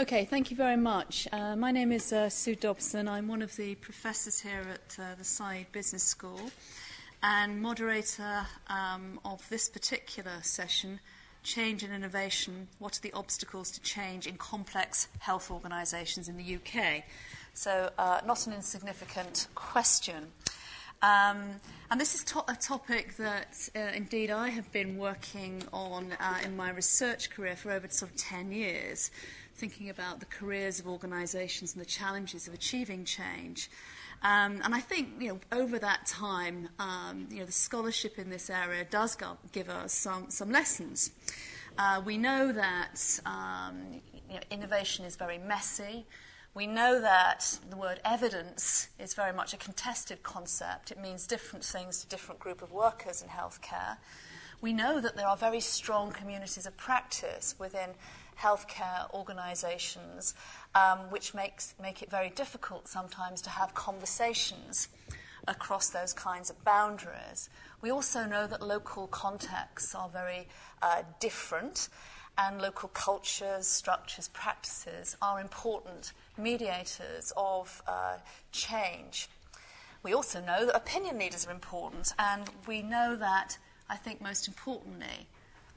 Okay, thank you very much. Uh, my name is uh, Sue Dopson. I'm one of the professors here at uh, the Said Business School and moderator um, of this particular session Change and Innovation What are the Obstacles to Change in Complex Health Organisations in the UK? So, uh, not an insignificant question. Um, and this is to- a topic that uh, indeed I have been working on uh, in my research career for over sort of 10 years thinking about the careers of organisations and the challenges of achieving change. Um, and I think, you know, over that time, um, you know, the scholarship in this area does go, give us some, some lessons. Uh, we know that um, you know, innovation is very messy. We know that the word evidence is very much a contested concept. It means different things to different group of workers in healthcare. We know that there are very strong communities of practice within healthcare organisations, um, which makes make it very difficult sometimes to have conversations across those kinds of boundaries. We also know that local contexts are very uh, different, and local cultures, structures, practices are important mediators of uh, change. We also know that opinion leaders are important, and we know that, I think most importantly,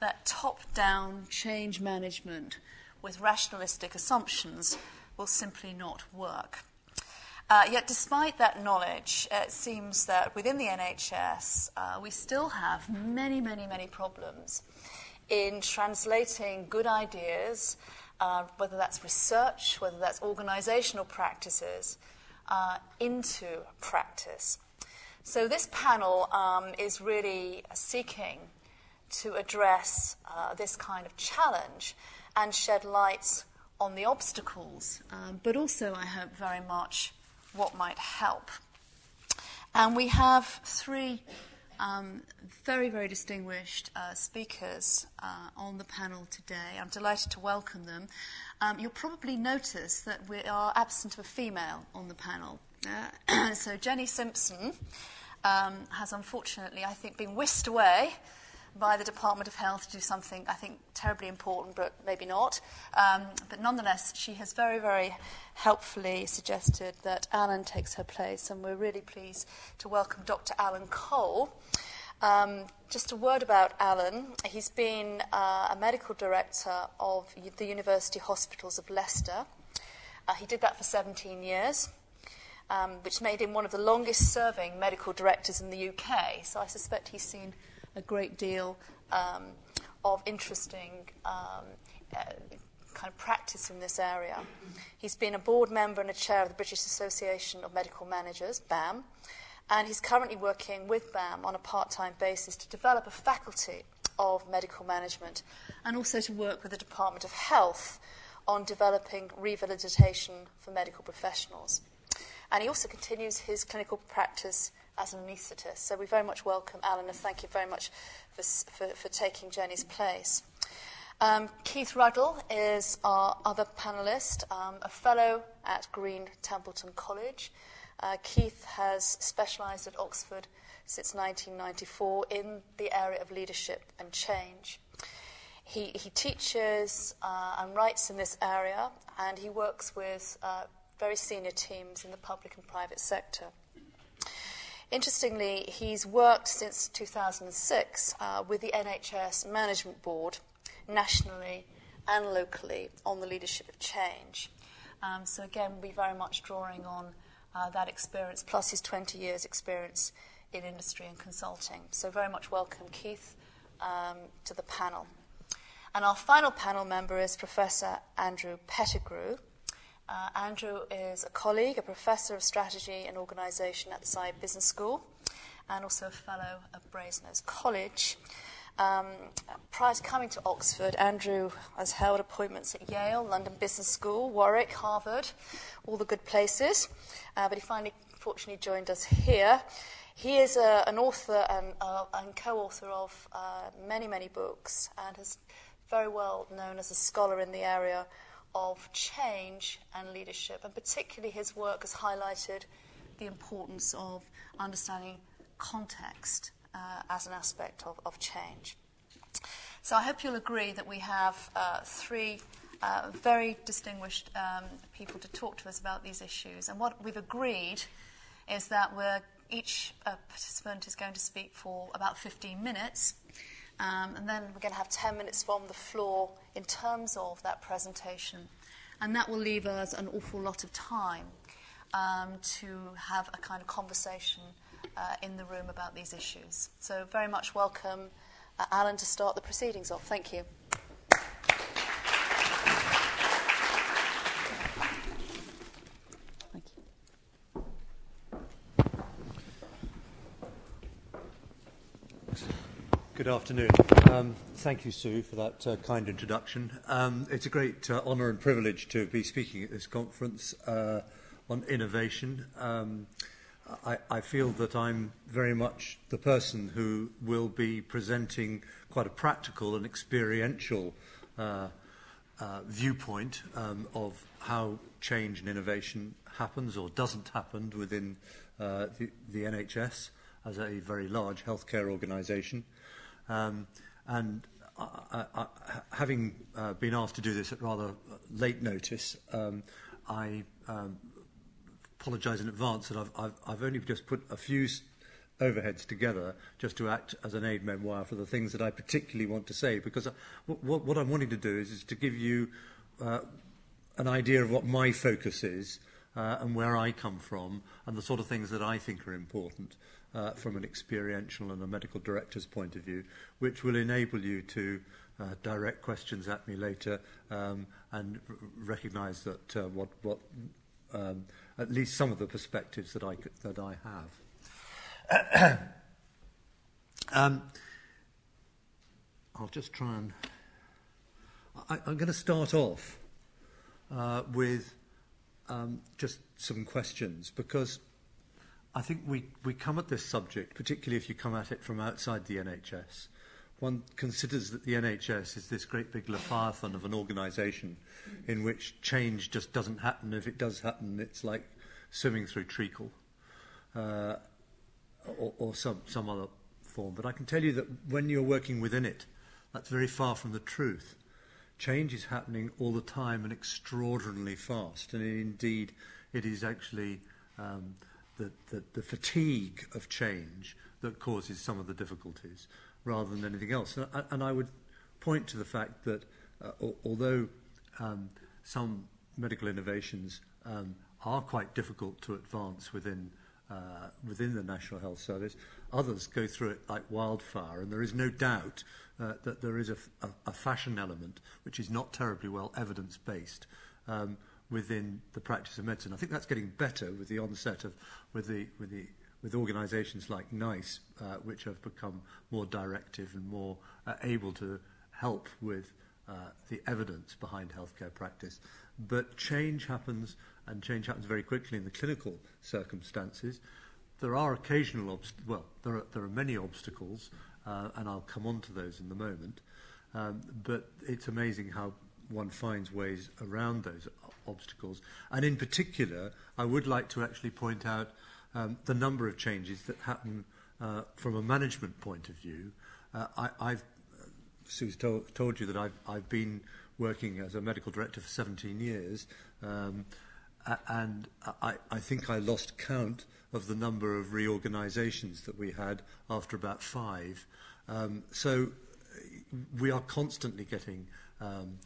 that top down change management with rationalistic assumptions will simply not work. Uh, yet, despite that knowledge, it seems that within the NHS, uh, we still have many, many, many problems in translating good ideas, uh, whether that's research, whether that's organizational practices, uh, into practice. So, this panel um, is really seeking to address uh, this kind of challenge and shed light on the obstacles, um, but also, I hope, very much what might help. And we have three um, very, very distinguished uh, speakers uh, on the panel today. I'm delighted to welcome them. Um, you'll probably notice that we are absent of a female on the panel. Uh, so Jenny Simpson um, has unfortunately, I think, been whisked away by the Department of Health to do something I think terribly important, but maybe not. Um, but nonetheless, she has very, very helpfully suggested that Alan takes her place, and we're really pleased to welcome Dr. Alan Cole. Um, just a word about Alan. He's been uh, a medical director of the University Hospitals of Leicester. Uh, he did that for 17 years. Um, which made him one of the longest serving medical directors in the UK. So I suspect he's seen a great deal um, of interesting um, uh, kind of practice in this area. He's been a board member and a chair of the British Association of Medical Managers, BAM, and he's currently working with BAM on a part time basis to develop a faculty of medical management and also to work with the Department of Health on developing rehabilitation for medical professionals. And he also continues his clinical practice as an anaesthetist. So we very much welcome Alan and thank you very much for, for, for taking Jenny's place. Um, Keith Ruddle is our other panelist, um, a fellow at Green Templeton College. Uh, Keith has specialised at Oxford since 1994 in the area of leadership and change. He, he teaches uh, and writes in this area, and he works with uh, very senior teams in the public and private sector. Interestingly, he's worked since 2006 uh, with the NHS Management Board nationally and locally on the leadership of change. Um, so, again, we'll be very much drawing on uh, that experience plus his 20 years' experience in industry and consulting. So, very much welcome, Keith, um, to the panel. And our final panel member is Professor Andrew Pettigrew. Uh, Andrew is a colleague, a professor of strategy and organisation at the Said Business School, and also a fellow at Brasenose College. Um, prior to coming to Oxford, Andrew has held appointments at Yale, London Business School, Warwick, Harvard, all the good places. Uh, but he finally, fortunately, joined us here. He is uh, an author and, uh, and co author of uh, many, many books and is very well known as a scholar in the area of change and leadership, and particularly his work has highlighted the importance of understanding context uh, as an aspect of, of change. So I hope you'll agree that we have uh, three uh, very distinguished um, people to talk to us about these issues. And what we've agreed is that each uh, participant is going to speak for about 15 minutes. Um, and then we're going to have 10 minutes from the floor in terms of that presentation. And that will leave us an awful lot of time um, to have a kind of conversation uh, in the room about these issues. So, very much welcome uh, Alan to start the proceedings off. Thank you. Good afternoon. Um, thank you, Sue, for that uh, kind introduction. Um, it's a great uh, honour and privilege to be speaking at this conference uh, on innovation. Um, I, I, feel that I'm very much the person who will be presenting quite a practical and experiential uh, uh, viewpoint um, of how change and innovation happens or doesn't happen within uh, the, the NHS as a very large healthcare organisation. Um, and I, I, having uh, been asked to do this at rather late notice, um, I um, apologise in advance that I've, I've, I've only just put a few overheads together just to act as an aid memoir for the things that I particularly want to say. Because I, uh, what, what I'm wanting to do is, is to give you uh, an idea of what my focus is uh, and where I come from and the sort of things that I think are important uh, from an experiential and a medical director's point of view, which will enable you to uh, direct questions at me later um, and r- recognise that uh, what, what um, at least some of the perspectives that I, that I have. um, I'll just try and. I, I'm going to start off uh, with um, just some questions because I think we, we come at this subject, particularly if you come at it from outside the NHS. One considers that the NHS is this great big leviathan of an organisation in which change just doesn't happen. If it does happen, it's like swimming through treacle uh, or, or some, some other form. But I can tell you that when you're working within it, that's very far from the truth. Change is happening all the time and extraordinarily fast. And indeed, it is actually um, the, the, the fatigue of change that causes some of the difficulties rather than anything else. And, and I would point to the fact that uh, although um, some medical innovations um, are quite difficult to advance within uh, within the National Health Service, others go through it like wildfire, and there is no doubt uh, that there is a, a, a fashion element which is not terribly well evidence based. Um, within the practice of medicine. I think that's getting better with the onset of with the with the with organisations like NICE, uh, which have become more directive and more uh, able to help with uh, the evidence behind healthcare practice. But change happens, and change happens very quickly in the clinical circumstances. There are occasional, obst- well, there are, there are many obstacles, uh, and I'll come on to those in a moment. Um, but it's amazing how one finds ways around those obstacles. And in particular, I would like to actually point out um, the number of changes that happen uh, from a management point of view. Uh, I, I've Sue's told, told you that I've, I've been working as a medical director for 17 years, um, and I, I think I lost count of the number of reorganisations that we had after about five. Um, so we are constantly getting um,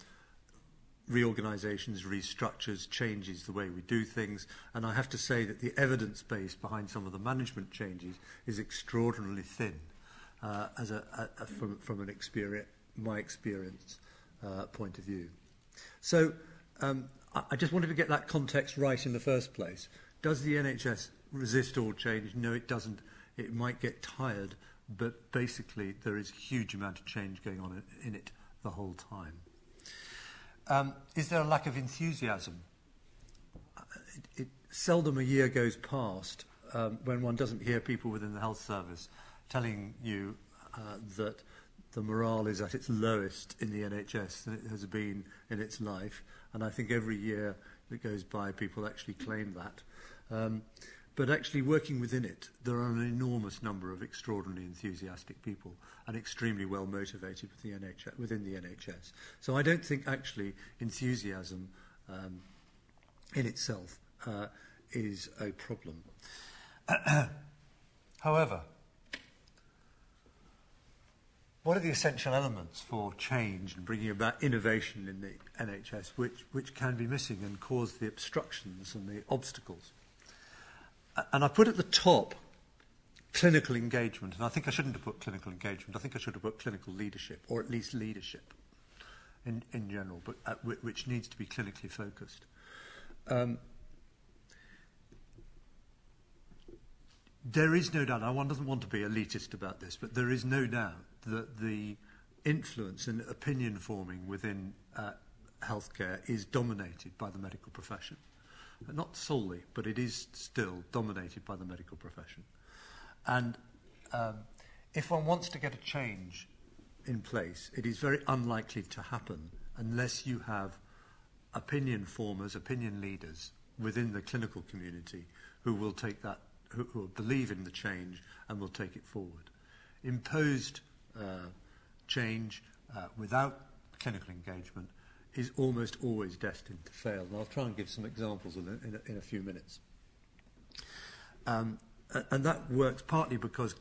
reorganisations, restructures, changes the way we do things. And I have to say that the evidence base behind some of the management changes is extraordinarily thin uh, as a, a, from, from an experience, my experience uh, point of view. So um, I, I just wanted to get that context right in the first place. Does the NHS resist all change? No, it doesn't. It might get tired, but basically there is a huge amount of change going on in, in it the whole time. Um, is there a lack of enthusiasm? It, it, seldom a year goes past um, when one doesn't hear people within the health service telling you uh, that the morale is at its lowest in the NHS than it has been in its life. And I think every year that goes by, people actually claim that. Um, but actually working within it, there are an enormous number of extraordinarily enthusiastic people and extremely well motivated with the NHS, within the NHS. So I don't think actually enthusiasm um, in itself uh, is a problem. However, what are the essential elements for change and bringing about innovation in the NHS which, which can be missing and cause the obstructions and the obstacles? And I put at the top clinical engagement, and I think I shouldn't have put clinical engagement. I think I should have put clinical leadership, or at least leadership in, in general, but uh, which needs to be clinically focused. Um, there is no doubt, and one doesn't want to be elitist about this, but there is no doubt that the influence and opinion forming within uh, healthcare is dominated by the medical profession. Not solely, but it is still dominated by the medical profession. And um, if one wants to get a change in place, it is very unlikely to happen unless you have opinion formers, opinion leaders within the clinical community who will take that, who, who will believe in the change and will take it forward. Imposed uh, change uh, without clinical engagement is almost always destined to fail. And I'll try and give some examples in a, in a, in a few minutes. Um, and that works partly because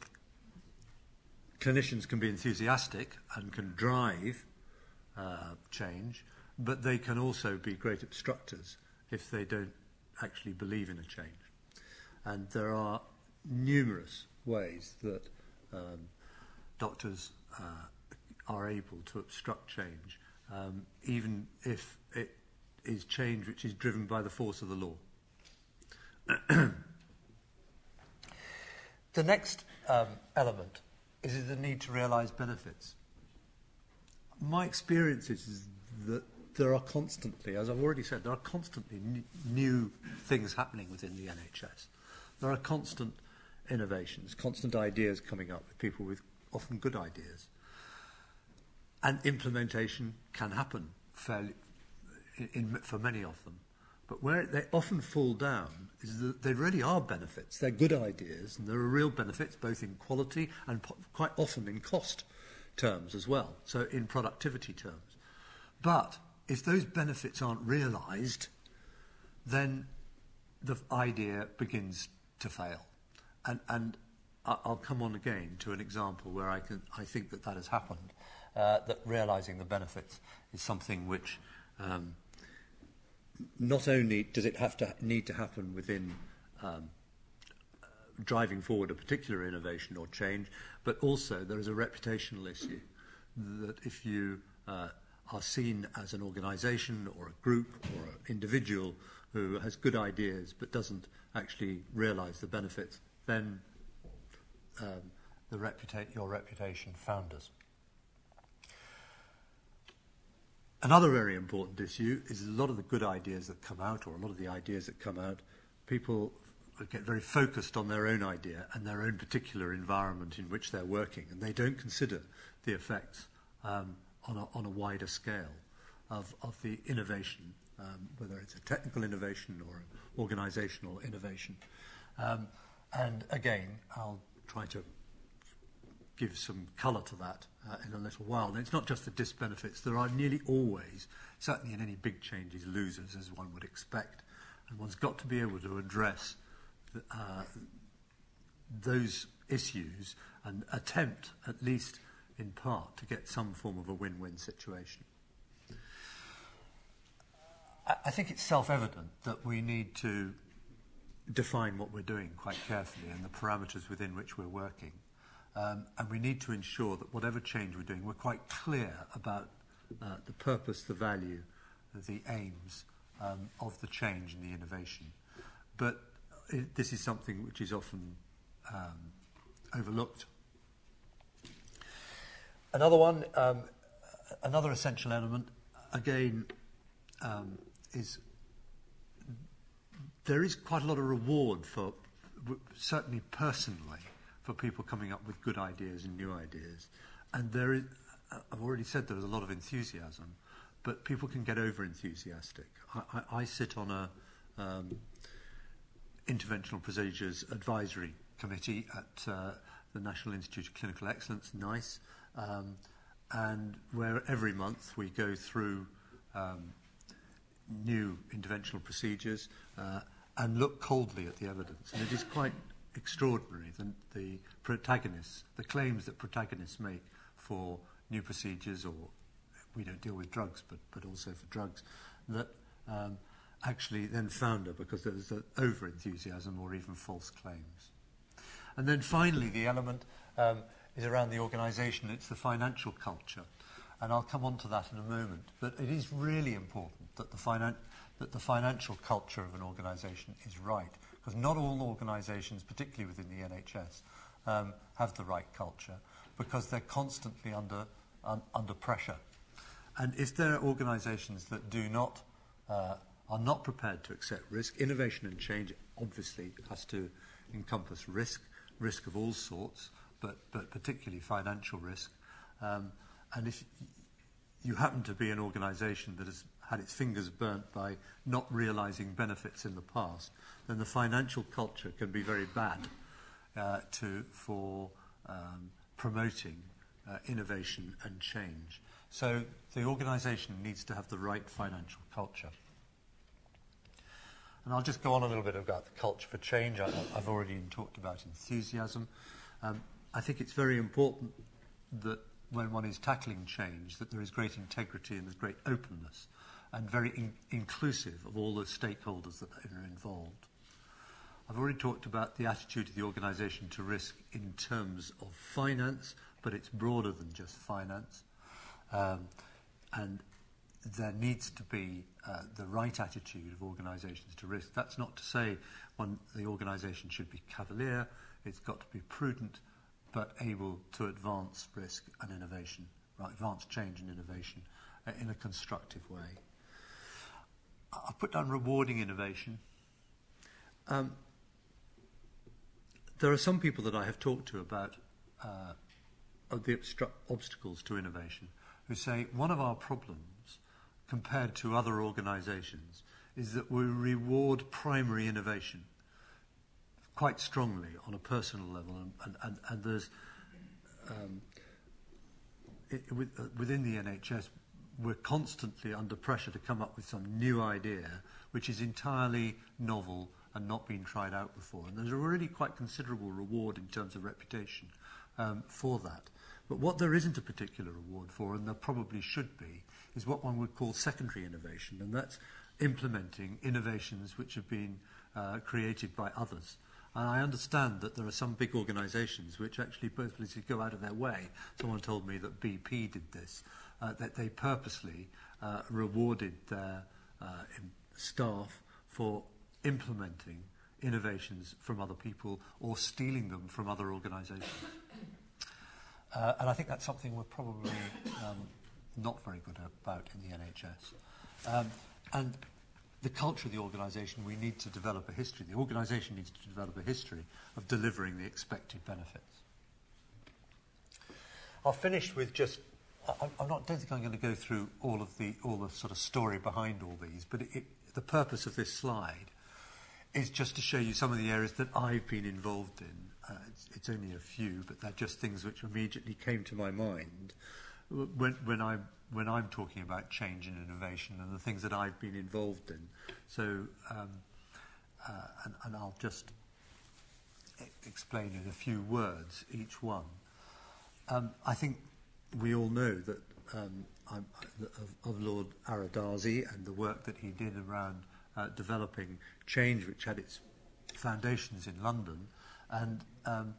clinicians can be enthusiastic and can drive uh, change, but they can also be great obstructors if they don't actually believe in a change. And there are numerous ways that um, doctors uh, are able to obstruct change um, even if it is change which is driven by the force of the law. the next um, element is the need to realise benefits. My experience is that there are constantly, as I've already said, there are constantly n- new things happening within the NHS. There are constant innovations, constant ideas coming up with people with often good ideas. And implementation can happen fairly in, in, for many of them. But where they often fall down is that they really are benefits. They're good ideas, and there are real benefits both in quality and po- quite often in cost terms as well, so in productivity terms. But if those benefits aren't realised, then the idea begins to fail. And, and I'll come on again to an example where I, can, I think that that has happened uh, that realizing the benefits is something which um, not only does it have to need to happen within um, driving forward a particular innovation or change, but also there is a reputational issue that if you uh, are seen as an organization or a group or an individual who has good ideas but doesn't actually realize the benefits, then um, the reputa- your reputation founders. Another very important issue is a lot of the good ideas that come out, or a lot of the ideas that come out, people get very focused on their own idea and their own particular environment in which they're working, and they don't consider the effects um, on, a, on a wider scale of, of the innovation, um, whether it's a technical innovation or an organizational innovation. Um, and again, I'll try to give some colour to that uh, in a little while. And it's not just the disbenefits. There are nearly always, certainly in any big changes, losers, as one would expect. And one's got to be able to address the, uh, those issues and attempt, at least in part, to get some form of a win-win situation. I, I think it's self-evident that we need to define what we're doing quite carefully and the parameters within which we're working. Um, and we need to ensure that whatever change we're doing, we're quite clear about uh, the purpose, the value, the aims um, of the change and the innovation. But it, this is something which is often um, overlooked. Another one, um, another essential element, again, um, is there is quite a lot of reward for, certainly personally, for people coming up with good ideas and new ideas. And there is, I've already said there is a lot of enthusiasm, but people can get over enthusiastic. I, I, I sit on a, um, Interventional Procedures Advisory Committee at uh, the National Institute of Clinical Excellence, NICE, um, and where every month we go through um, new interventional procedures uh, and look coldly at the evidence. And it is quite extraordinary, the, the protagonists, the claims that protagonists make for new procedures or we don't deal with drugs, but, but also for drugs, that um, actually then founder because there's an over enthusiasm or even false claims. And then finally, the element um, is around the organisation, it's the financial culture. And I'll come on to that in a moment. But it is really important that the, finan- that the financial culture of an organisation is right. Because not all organisations, particularly within the NHS, um, have the right culture because they're constantly under, un- under pressure. And if there are organisations that do not, uh, are not prepared to accept risk, innovation and change obviously has to encompass risk, risk of all sorts, but, but particularly financial risk. Um, and if you happen to be an organisation that has had its fingers burnt by not realising benefits in the past, then the financial culture can be very bad uh, to, for um, promoting uh, innovation and change. So the organisation needs to have the right financial culture. And I'll just go on a little bit about the culture for change. I, have already talked about enthusiasm. Um, I think it's very important that when one is tackling change, that there is great integrity and there's great openness and very in- inclusive of all the stakeholders that are involved. I've already talked about the attitude of the organisation to risk in terms of finance, but it's broader than just finance. Um, and there needs to be uh, the right attitude of organisations to risk. That's not to say one, the organisation should be cavalier, it's got to be prudent, but able to advance risk and innovation, right, advance change and innovation uh, in a constructive way. I've put down rewarding innovation. Um, there are some people that I have talked to about uh, the obstru- obstacles to innovation who say one of our problems compared to other organizations is that we reward primary innovation quite strongly on a personal level, and, and, and, there's um, it, with, uh, within the NHS, we're constantly under pressure to come up with some new idea which is entirely novel and not been tried out before. And there's a really quite considerable reward in terms of reputation um, for that. But what there isn't a particular reward for, and there probably should be, is what one would call secondary innovation, and that's implementing innovations which have been uh, created by others. And I understand that there are some big organisations which actually purposely go out of their way. Someone told me that BP did this uh, that they purposely uh, rewarded their uh, staff for implementing innovations from other people or stealing them from other organisations. Uh, and I think that's something we're probably um, not very good about in the NHS. Um, and the culture of the organisation, we need to develop a history. The organisation needs to develop a history of delivering the expected benefits. I'll finish with just. I, I'm not, don't think I'm going to go through all of the all the sort of story behind all these, but it, it, the purpose of this slide is just to show you some of the areas that I've been involved in. Uh, it's, it's only a few, but they're just things which immediately came to my mind when, when I'm when I'm talking about change and innovation and the things that I've been involved in. So, um, uh, and, and I'll just explain in a few words each one. Um, I think we all know that um, of, of Lord Ara Darzi and the work that he did around uh, developing change, which had its foundations in London. And um,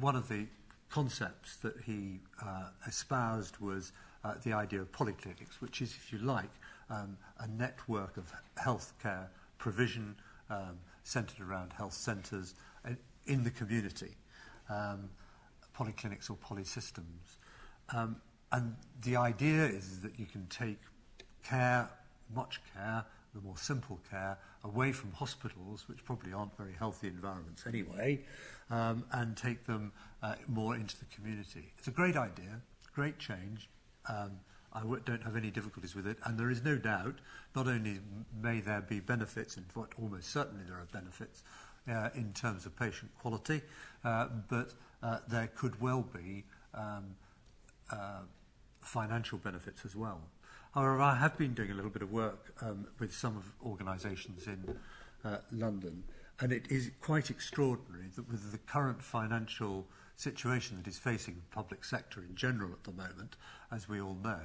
one of the concepts that he uh, espoused was uh, the idea of polyclinics, which is, if you like, um, a network of healthcare provision um, centred around health centres in the community, um, polyclinics or polysystems. Um, and the idea is, that you can take care, much care, the more simple care, away from hospitals, which probably aren't very healthy environments anyway, um, and take them uh, more into the community. It's a great idea, great change. Um, I w- don't have any difficulties with it, and there is no doubt not only may there be benefits, and what almost certainly there are benefits uh, in terms of patient quality, uh, but uh, there could well be um, uh, financial benefits as well. However, I have been doing a little bit of work um, with some of organisations in uh, London, and it is quite extraordinary that with the current financial situation that is facing the public sector in general at the moment, as we all know,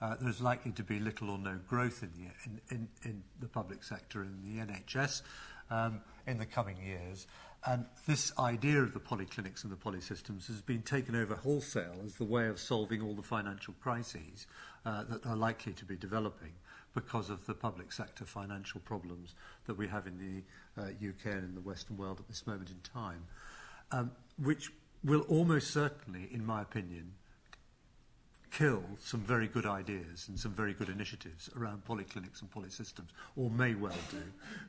uh, there's likely to be little or no growth in the, in, in, in the public sector, in the NHS, um, in the coming years. And this idea of the polyclinics and the polysystems has been taken over wholesale as the way of solving all the financial crises uh, that are likely to be developing because of the public sector financial problems that we have in the uh, UK and in the Western world at this moment in time, um, which will almost certainly, in my opinion, kill some very good ideas and some very good initiatives around polyclinics and polysystems, or may well do,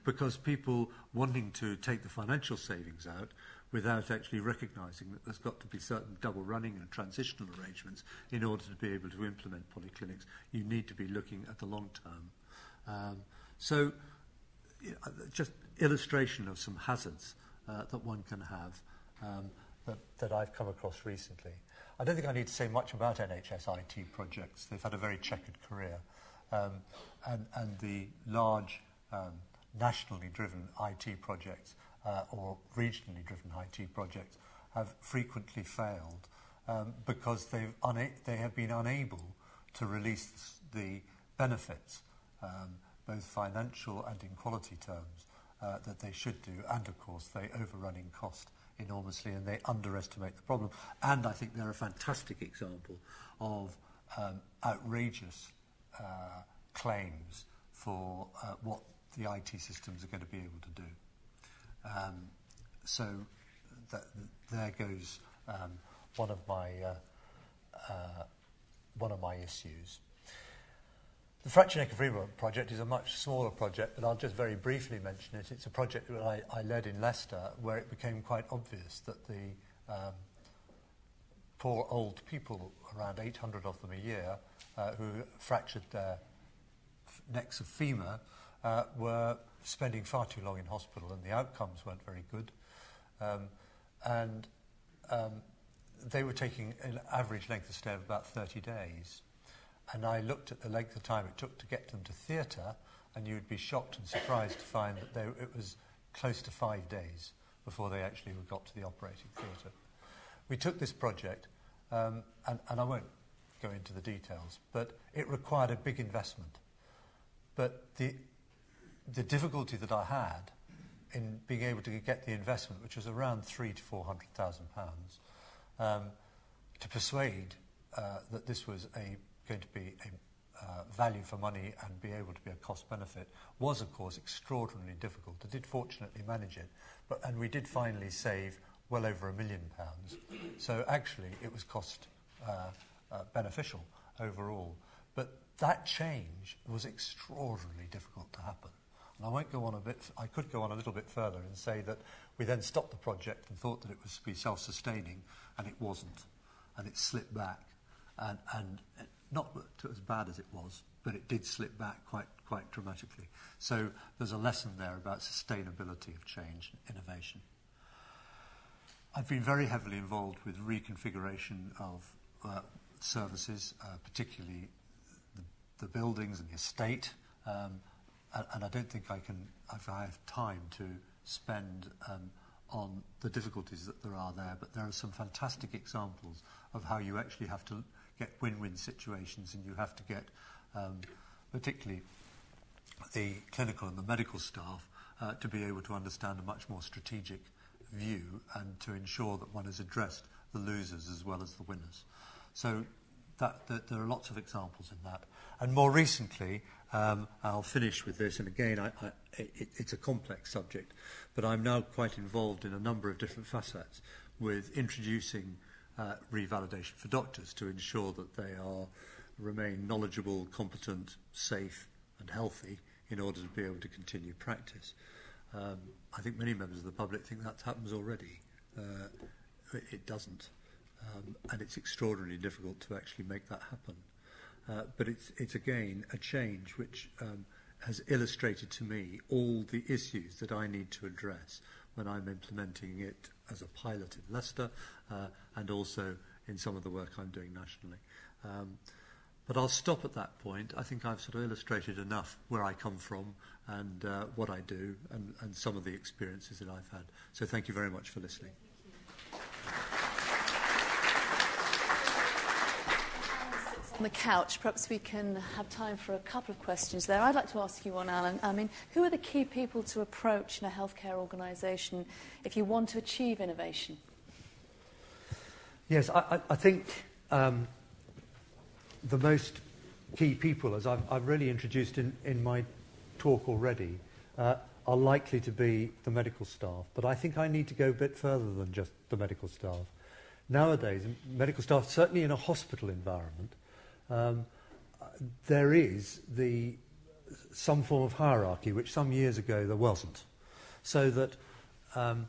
because people wanting to take the financial savings out without actually recognising that there's got to be certain double running and transitional arrangements in order to be able to implement polyclinics. You need to be looking at the long term. Um, so, know, just illustration of some hazards uh, that one can have um, that, that I've come across recently. I don't think I need to say much about NHS IT projects. They've had a very checkered career. Um, and, and the large um, nationally driven IT projects uh, or regionally driven IT projects have frequently failed um, because they've una- they have been unable to release the benefits, um, both financial and in quality terms, uh, that they should do, and of course they overrunning cost enormously and they underestimate the problem. And I think they're a fantastic example of um, outrageous uh, claims for uh, what the IT systems are going to be able to do. Um, so there goes um, one of my uh, uh, one of my issues. The Fracture Neck Improvement Project is a much smaller project, but I'll just very briefly mention it. It's a project that I, I led in Leicester where it became quite obvious that the um, poor old people, around 800 of them a year, uh, who fractured their necks of femur, uh, were spending far too long in hospital and the outcomes weren't very good. Um, and um, they were taking an average length of stay of about 30 days. And I looked at the length of time it took to get them to theatre, and you'd be shocked and surprised to find that they, it was close to five days before they actually got to the operating theatre. We took this project, um, and, and I won't go into the details, but it required a big investment. But the, the difficulty that I had in being able to get the investment, which was around three to four hundred thousand pounds, um, to persuade uh, that this was a going to be a uh, value for money and be able to be a cost benefit was, of course, extraordinarily difficult. I did fortunately manage it, but, and we did finally save well over a million pounds. So actually, it was cost uh, uh, beneficial overall. But that change was extraordinarily difficult to happen. And I won't go on a bit, I could go on a little bit further and say that we then stopped the project and thought that it was to be self-sustaining, and it wasn't. And it slipped back. And, and not as bad as it was, but it did slip back quite, quite dramatically. So there's a lesson there about sustainability of change and innovation. I've been very heavily involved with reconfiguration of uh, services, uh, particularly the, the buildings and the estate. Um, and, and I don't think I can, if I have time to spend um, on the difficulties that there are there, but there are some fantastic examples of how you actually have to get win-win situations and you have to get um, particularly the clinical and the medical staff uh, to be able to understand a much more strategic view and to ensure that one has addressed the losers as well as the winners. So that, that there are lots of examples in that. And more recently, um, I'll finish with this, and again, I, I, it, it's a complex subject, but I'm now quite involved in a number of different facets with introducing uh, revalidation for doctors to ensure that they are remain knowledgeable, competent, safe and healthy in order to be able to continue practice. Um, I think many members of the public think that happens already. Uh, it, doesn't. Um, and it's extraordinarily difficult to actually make that happen. Uh, but it's, it's again a change which um, has illustrated to me all the issues that I need to address when I'm implementing it as a pilot in Leicester uh, and also in some of the work I'm doing nationally. Um, but I'll stop at that point. I think I've sort of illustrated enough where I come from and uh, what I do and, and some of the experiences that I've had. So thank you very much for listening. On the couch, perhaps we can have time for a couple of questions there. I'd like to ask you one, Alan. I mean, who are the key people to approach in a healthcare organisation if you want to achieve innovation? Yes, I, I think um, the most key people, as I've, I've really introduced in, in my talk already, uh, are likely to be the medical staff. But I think I need to go a bit further than just the medical staff. Nowadays, medical staff, certainly in a hospital environment, um, there is the, some form of hierarchy, which some years ago there wasn't. So that um,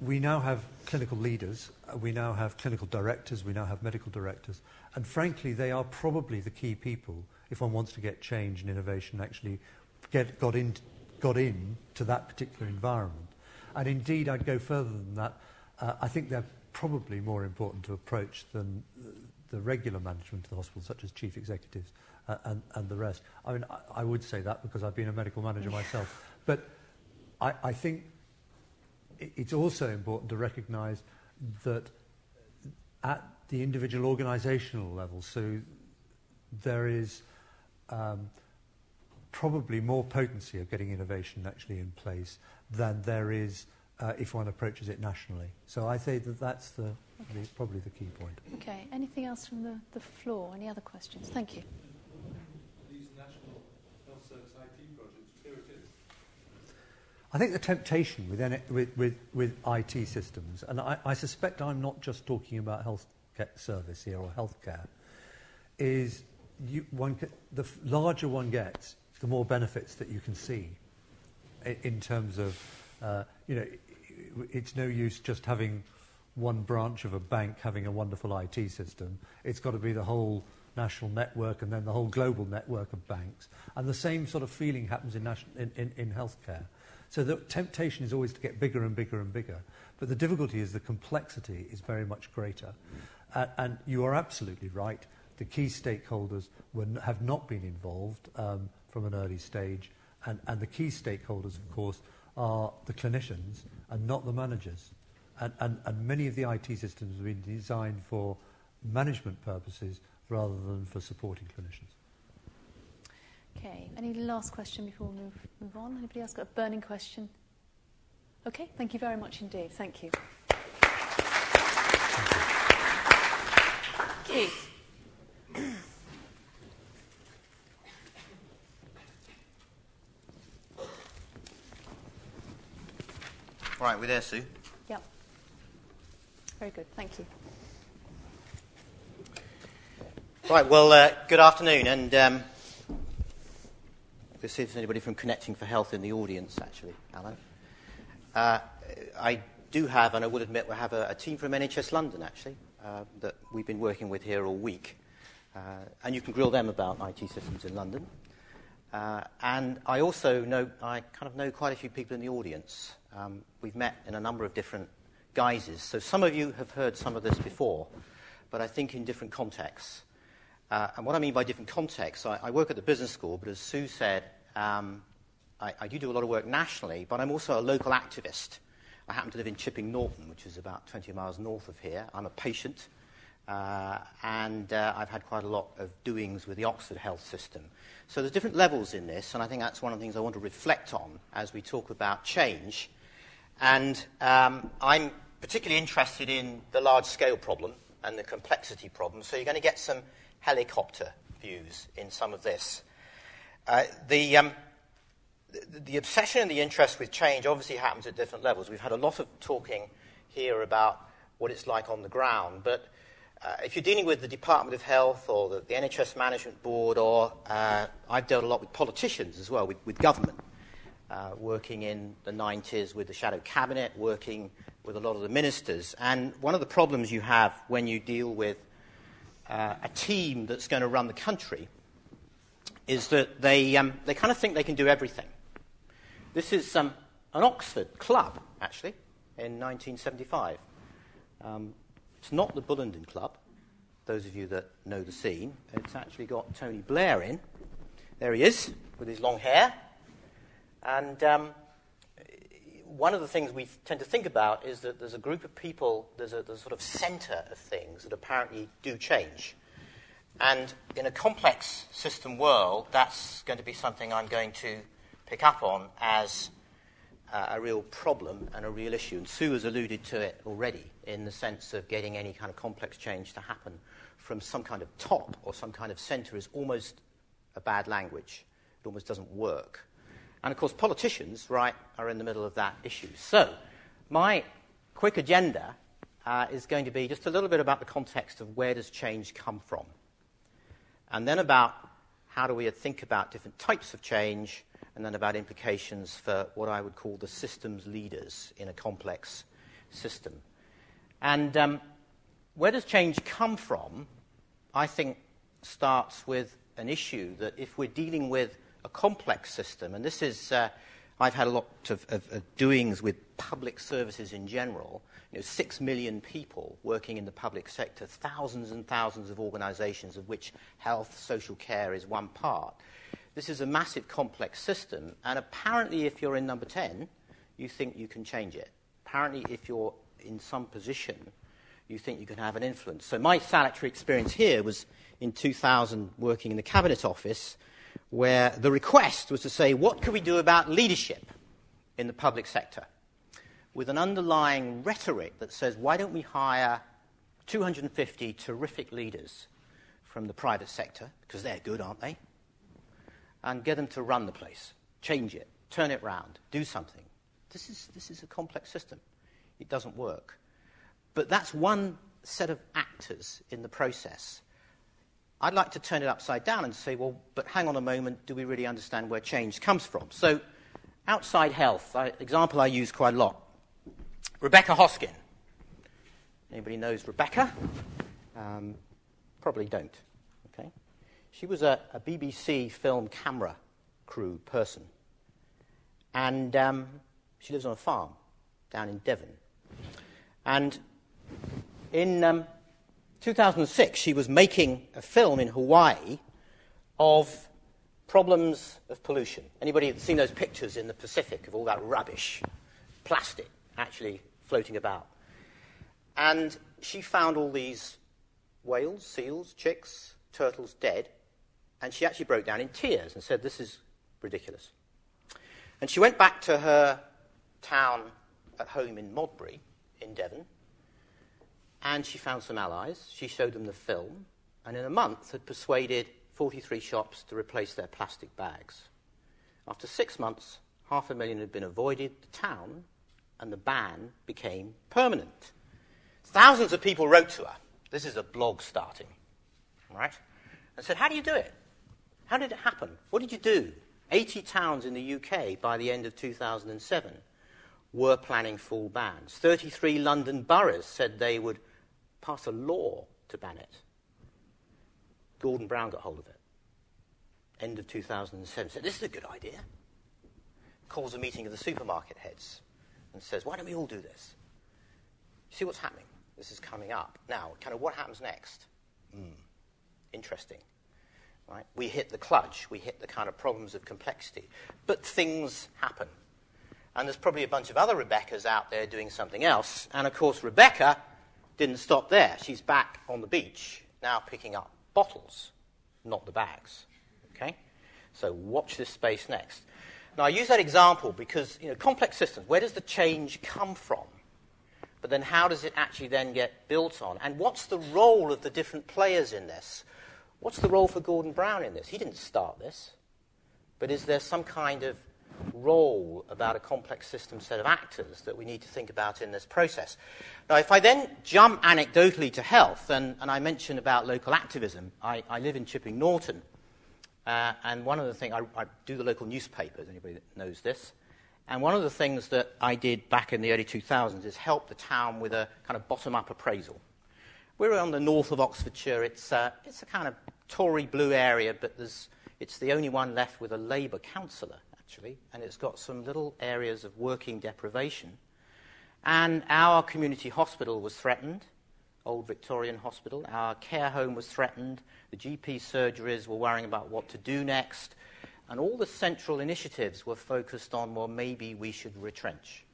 we now have clinical leaders, uh, we now have clinical directors, we now have medical directors, and frankly, they are probably the key people if one wants to get change and innovation actually get, got, in, got in to that particular environment. And indeed, I'd go further than that. Uh, I think they're probably more important to approach than the regular management of the hospital, such as chief executives uh, and, and the rest. I mean, I, I would say that because I've been a medical manager myself. But I, I think it's also important to recognise that at the individual organisational level, so there is um, probably more potency of getting innovation actually in place than there is uh, if one approaches it nationally. So I say that that's the, okay. the, probably the key point. Okay. Anything else from the, the floor? Any other questions? Thank you. These national health service IT projects, here it is. I think the temptation with, with, with, with IT systems, and I, I suspect I'm not just talking about health service here or healthcare, is you, one, the larger one gets, the more benefits that you can see in, in terms of, you know, it's no use just having one branch of a bank having a wonderful IT system. It's got to be the whole national network and then the whole global network of banks. And the same sort of feeling happens in, national, in, in, in healthcare. So the temptation is always to get bigger and bigger and bigger. But the difficulty is the complexity is very much greater. Uh, and you are absolutely right. The key stakeholders were, have not been involved um, from an early stage. And, and the key stakeholders, of course, are the clinicians and not the managers. And, and, and many of the IT systems have been designed for management purposes rather than for supporting clinicians. Okay, any last question before we move, move on? Anybody else got a burning question? Okay, thank you very much indeed. Thank you. Keith. Right, we're there, Sue. Yep. Very good, thank you. Right, well, uh, good afternoon, and um, let's see if there's anybody from Connecting for Health in the audience, actually, Alan. Uh, I do have, and I would admit, we have a, a team from NHS London, actually, uh, that we've been working with here all week. Uh, and you can grill them about IT systems in London. Uh, and I also know, I kind of know quite a few people in the audience. Um, we've met in a number of different guises. So some of you have heard some of this before, but I think in different contexts. Uh, and what I mean by different contexts, I, I, work at the business school, but as Sue said, um, I, I, do do a lot of work nationally, but I'm also a local activist. I happen to live in Chipping Norton, which is about 20 miles north of here. I'm a patient, uh, and uh, I've had quite a lot of doings with the Oxford health system. So there's different levels in this, and I think that's one of the things I want to reflect on as we talk about change and um, I'm particularly interested in the large scale problem and the complexity problem. So you're going to get some helicopter views in some of this. Uh, the, um, the, the obsession and the interest with change obviously happens at different levels. We've had a lot of talking here about what it's like on the ground, but uh, if you're dealing with the Department of Health or the, the NHS Management Board, or uh, I've dealt a lot with politicians as well, with, with government, uh, working in the 90s with the shadow cabinet, working with a lot of the ministers. And one of the problems you have when you deal with uh, a team that's going to run the country is that they, um, they kind of think they can do everything. This is um, an Oxford club, actually, in 1975. Um, it's not the Bullingdon Club, those of you that know the scene. It's actually got Tony Blair in. There he is, with his long hair. And um, one of the things we tend to think about is that there's a group of people, there's a, there's a sort of center of things that apparently do change. And in a complex system world, that's going to be something I'm going to pick up on as uh, a real problem and a real issue. And Sue has alluded to it already in the sense of getting any kind of complex change to happen from some kind of top or some kind of center is almost a bad language. It almost doesn't work. And of course, politicians, right, are in the middle of that issue. So, my quick agenda uh, is going to be just a little bit about the context of where does change come from, and then about how do we think about different types of change, and then about implications for what I would call the systems leaders in a complex system. And um, where does change come from? I think starts with an issue that if we're dealing with a complex system, and this is, uh, I've had a lot of, of, of, doings with public services in general. You know, six million people working in the public sector, thousands and thousands of organizations, of which health, social care is one part. This is a massive, complex system, and apparently, if you're in number 10, you think you can change it. Apparently, if you're in some position, you think you can have an influence. So, my salutary experience here was in 2000 working in the Cabinet Office, where the request was to say, what can we do about leadership in the public sector? With an underlying rhetoric that says, why don't we hire 250 terrific leaders from the private sector, because they're good, aren't they? And get them to run the place, change it, turn it round, do something. This is, this is a complex system. It doesn't work. But that's one set of actors in the process. I'd like to turn it upside down and say, well, but hang on a moment, do we really understand where change comes from? So, outside health, I, example I use quite a lot. Rebecca Hosking. Anybody knows Rebecca? Um, probably don't. She was a, a BBC film camera crew person. And um, she lives on a farm down in Devon. And in um, 2006, she was making a film in Hawaii of problems of pollution. Anybody seen those pictures in the Pacific of all that rubbish, plastic actually floating about? And she found all these whales, seals, chicks, turtles dead, and she actually broke down in tears and said, This is ridiculous. And she went back to her town at home in Modbury, in Devon, and she found some allies. She showed them the film, and in a month had persuaded 43 shops to replace their plastic bags. After six months, half a million had been avoided, the town and the ban became permanent. Thousands of people wrote to her. This is a blog starting, right? And said, How do you do it? How did it happen? What did you do? 80 towns in the UK by the end of 2007 were planning full bans. 33 London boroughs said they would pass a law to ban it. Gordon Brown got hold of it. End of 2007. Said, This is a good idea. Calls a meeting of the supermarket heads and says, Why don't we all do this? You see what's happening? This is coming up. Now, kind of what happens next? Mm, interesting. Right? We hit the clutch, we hit the kind of problems of complexity. But things happen. And there's probably a bunch of other Rebeccas out there doing something else. And of course, Rebecca didn't stop there. She's back on the beach, now picking up bottles, not the bags. Okay? So watch this space next. Now, I use that example because, you know, complex systems, where does the change come from? But then how does it actually then get built on? And what's the role of the different players in this? What's the role for Gordon Brown in this? He didn't start this. But is there some kind of role about a complex system set of actors that we need to think about in this process? Now, if I then jump anecdotally to health, and, and I mentioned about local activism, I, I live in Chipping Norton. Uh, and one of the things, I, I do the local newspapers, anybody that knows this. And one of the things that I did back in the early 2000s is help the town with a kind of bottom up appraisal. We're on the north of Oxfordshire. It's, uh, it's a kind of Tory blue area, but it's the only one left with a Labour councillor, actually, and it's got some little areas of working deprivation. And our community hospital was threatened, Old Victorian Hospital. Our care home was threatened. The GP surgeries were worrying about what to do next. And all the central initiatives were focused on, well, maybe we should retrench.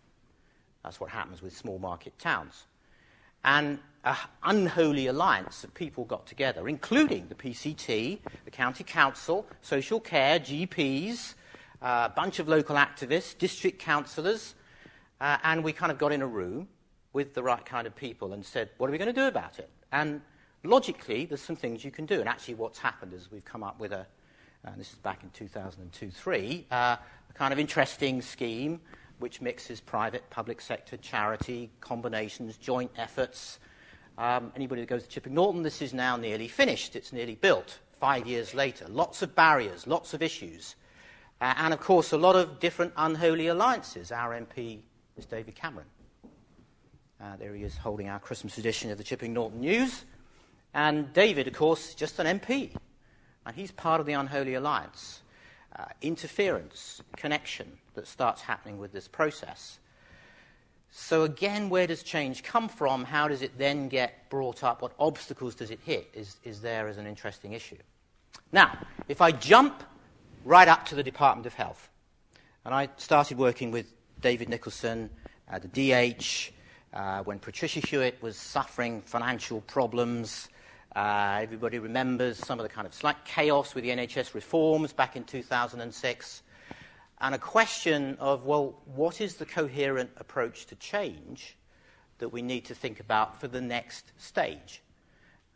That's what happens with small market towns. And an unholy alliance of people got together, including the PCT, the County Council, social care, GPs, uh, a bunch of local activists, district councillors, uh, and we kind of got in a room with the right kind of people and said, what are we going to do about it? And logically, there's some things you can do. And actually, what's happened is we've come up with a, and this is back in 2002 3, uh, a kind of interesting scheme which mixes private, public sector, charity, combinations, joint efforts. Um, anybody who goes to Chipping Norton, this is now nearly finished. It's nearly built five years later. Lots of barriers, lots of issues. Uh, and of course, a lot of different unholy alliances. Our MP is David Cameron. Uh, there he is holding our Christmas edition of the Chipping Norton News. And David, of course, is just an MP. And he's part of the unholy alliance. Uh, interference, connection that starts happening with this process. So, again, where does change come from? How does it then get brought up? What obstacles does it hit? Is, is there as an interesting issue. Now, if I jump right up to the Department of Health, and I started working with David Nicholson, at the DH, uh, when Patricia Hewitt was suffering financial problems. Uh, everybody remembers some of the kind of slight chaos with the NHS reforms back in 2006. And a question of, well, what is the coherent approach to change that we need to think about for the next stage?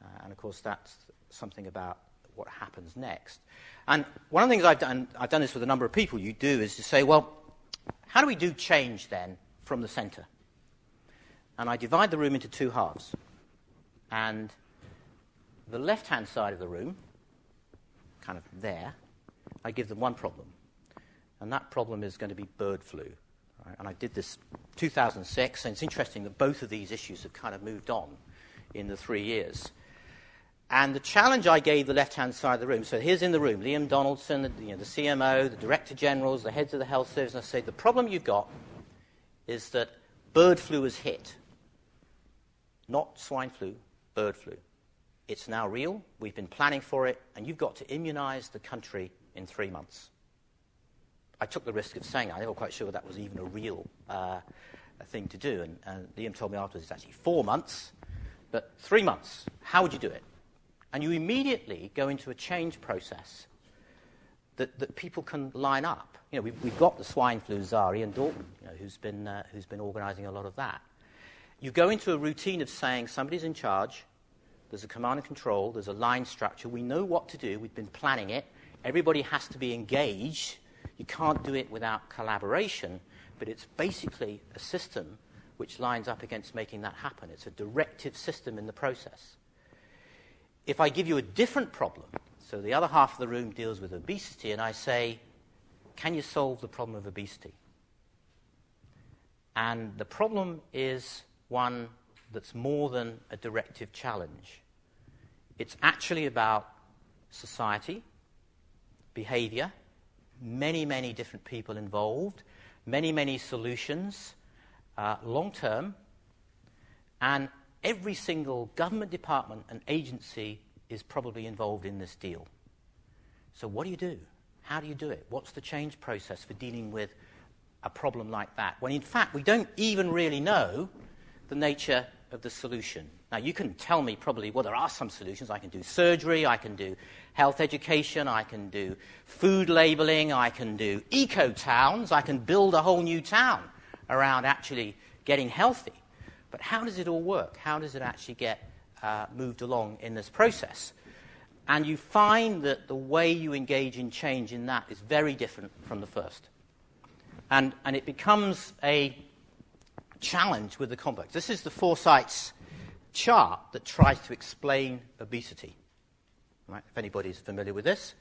Uh, and of course, that's something about what happens next. And one of the things I've done, I've done this with a number of people, you do, is to say, well, how do we do change then from the centre? And I divide the room into two halves. And the left hand side of the room, kind of there, I give them one problem. And that problem is going to be bird flu. Right? And I did this 2006, and it's interesting that both of these issues have kind of moved on in the three years. And the challenge I gave the left hand side of the room so here's in the room Liam Donaldson, the, you know, the CMO, the Director Generals, the heads of the health service, and I say the problem you've got is that bird flu has hit. Not swine flu, bird flu. It's now real, we've been planning for it, and you've got to immunize the country in three months. I took the risk of saying I never quite sure that was even a real uh, thing to do. And, and Liam told me afterwards it's actually four months, but three months. How would you do it? And you immediately go into a change process that, that people can line up. You know, we've, we've got the swine flu czar, Ian Dalton, you know, who's been, uh, who's been organizing a lot of that. You go into a routine of saying somebody's in charge, there's a command and control, there's a line structure, we know what to do, we've been planning it, everybody has to be engaged. You can't do it without collaboration, but it's basically a system which lines up against making that happen. It's a directive system in the process. If I give you a different problem, so the other half of the room deals with obesity, and I say, Can you solve the problem of obesity? And the problem is one that's more than a directive challenge. It's actually about society, behavior, many, many different people involved, many, many solutions, uh, long term, and every single government department and agency is probably involved in this deal. So, what do you do? How do you do it? What's the change process for dealing with a problem like that? When in fact, we don't even really know the nature of the solution. Now, you can tell me probably, well, there are some solutions. I can do surgery, I can do health education, I can do food labeling, I can do eco towns, I can build a whole new town around actually getting healthy. But how does it all work? How does it actually get uh, moved along in this process? And you find that the way you engage in change in that is very different from the first. And, and it becomes a challenge with the complex. This is the Foresights chart that tries to explain obesity. Right? If anybody's familiar with this,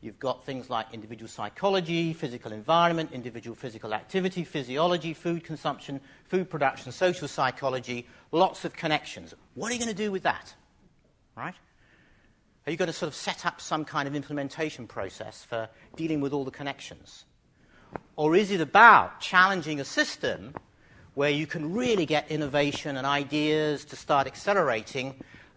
you've got things like individual psychology, physical environment, individual physical activity, physiology, food consumption, food production, social psychology, lots of connections. What are you going to do with that? Right? Are you going to sort of set up some kind of implementation process for dealing with all the connections? Or is it about challenging a system where you can really get innovation and ideas to start accelerating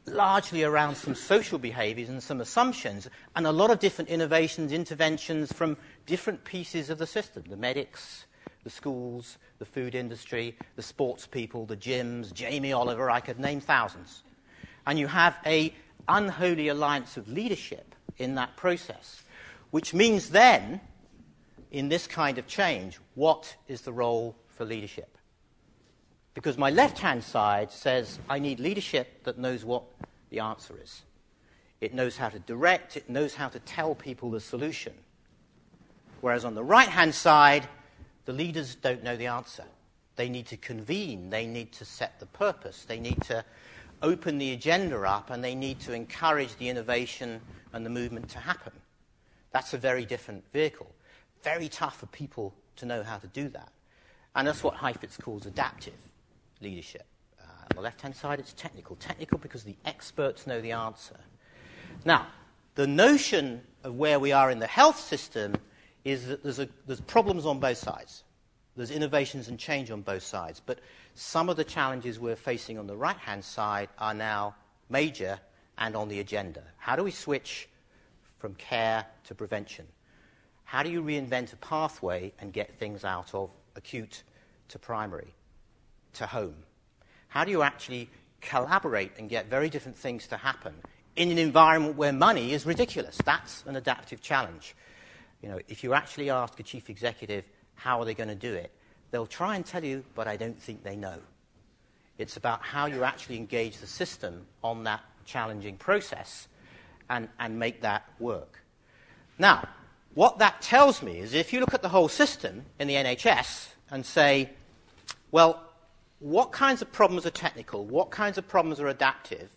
largely around some social behaviors and some assumptions, and a lot of different innovations, interventions from different pieces of the system the medics, the schools, the food industry, the sports people, the gyms, Jamie Oliver, I could name thousands. And you have a unholy alliance of leadership in that process, which means then, in this kind of change, what is the role for leadership? Because my left hand side says I need leadership that knows what the answer is. It knows how to direct, it knows how to tell people the solution. Whereas on the right hand side, the leaders don't know the answer. They need to convene, they need to set the purpose, they need to open the agenda up, and they need to encourage the innovation and the movement to happen. That's a very different vehicle. Very tough for people to know how to do that. And that's what Heifetz calls adaptive leadership. Uh, on the left hand side, it's technical. Technical because the experts know the answer. Now, the notion of where we are in the health system is that there's, a, there's problems on both sides. There's innovations and change on both sides. But some of the challenges we're facing on the right hand side are now major and on the agenda. How do we switch from care to prevention? How do you reinvent a pathway and get things out of acute to primary to home? How do you actually collaborate and get very different things to happen in an environment where money is ridiculous? That's an adaptive challenge. You know, if you actually ask a chief executive how are they going to do it, they'll try and tell you, but I don't think they know. It's about how you actually engage the system on that challenging process and, and make that work. Now, what that tells me is if you look at the whole system in the NHS and say, well, what kinds of problems are technical? What kinds of problems are adaptive?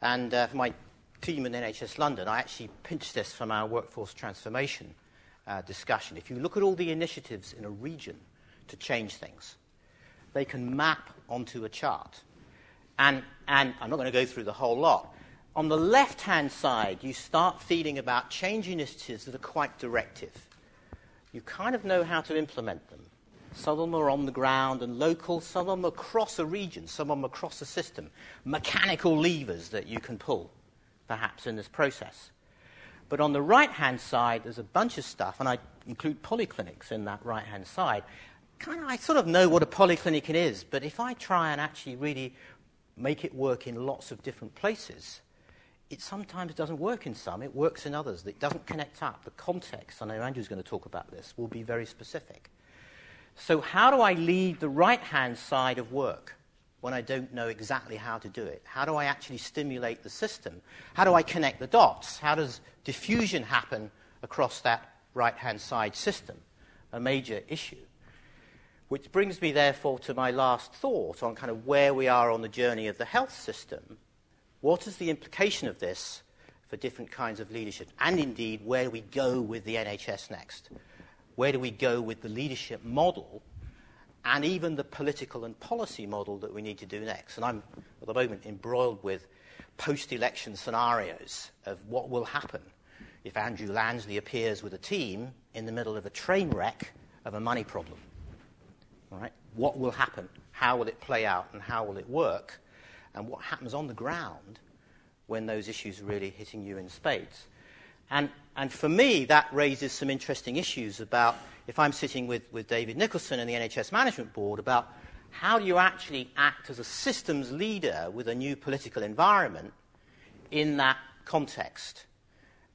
And uh, for my team in NHS London, I actually pinched this from our workforce transformation uh, discussion. If you look at all the initiatives in a region to change things, they can map onto a chart. And, and I'm not going to go through the whole lot. On the left hand side, you start feeling about change initiatives that are quite directive. You kind of know how to implement them. Some of them are on the ground and local, some of them across a region, some of them across a system. Mechanical levers that you can pull, perhaps, in this process. But on the right hand side, there's a bunch of stuff, and I include polyclinics in that right hand side. Kind of, I sort of know what a polyclinic is, but if I try and actually really make it work in lots of different places, it sometimes doesn't work in some, it works in others. It doesn't connect up. The context, I know Andrew's going to talk about this, will be very specific. So, how do I lead the right hand side of work? when I don't know exactly how to do it? How do I actually stimulate the system? How do I connect the dots? How does diffusion happen across that right hand side system? A major issue. Which brings me, therefore, to my last thought on kind of where we are on the journey of the health system. What is the implication of this for different kinds of leadership? And indeed, where we go with the NHS next? Where do we go with the leadership model and even the political and policy model that we need to do next. And I'm at the moment embroiled with post election scenarios of what will happen if Andrew Lansley appears with a team in the middle of a train wreck of a money problem. All right? What will happen? How will it play out? And how will it work? And what happens on the ground when those issues are really hitting you in spades? And, and for me, that raises some interesting issues about if I'm sitting with, with David Nicholson and the NHS Management Board about how do you actually act as a systems leader with a new political environment in that context.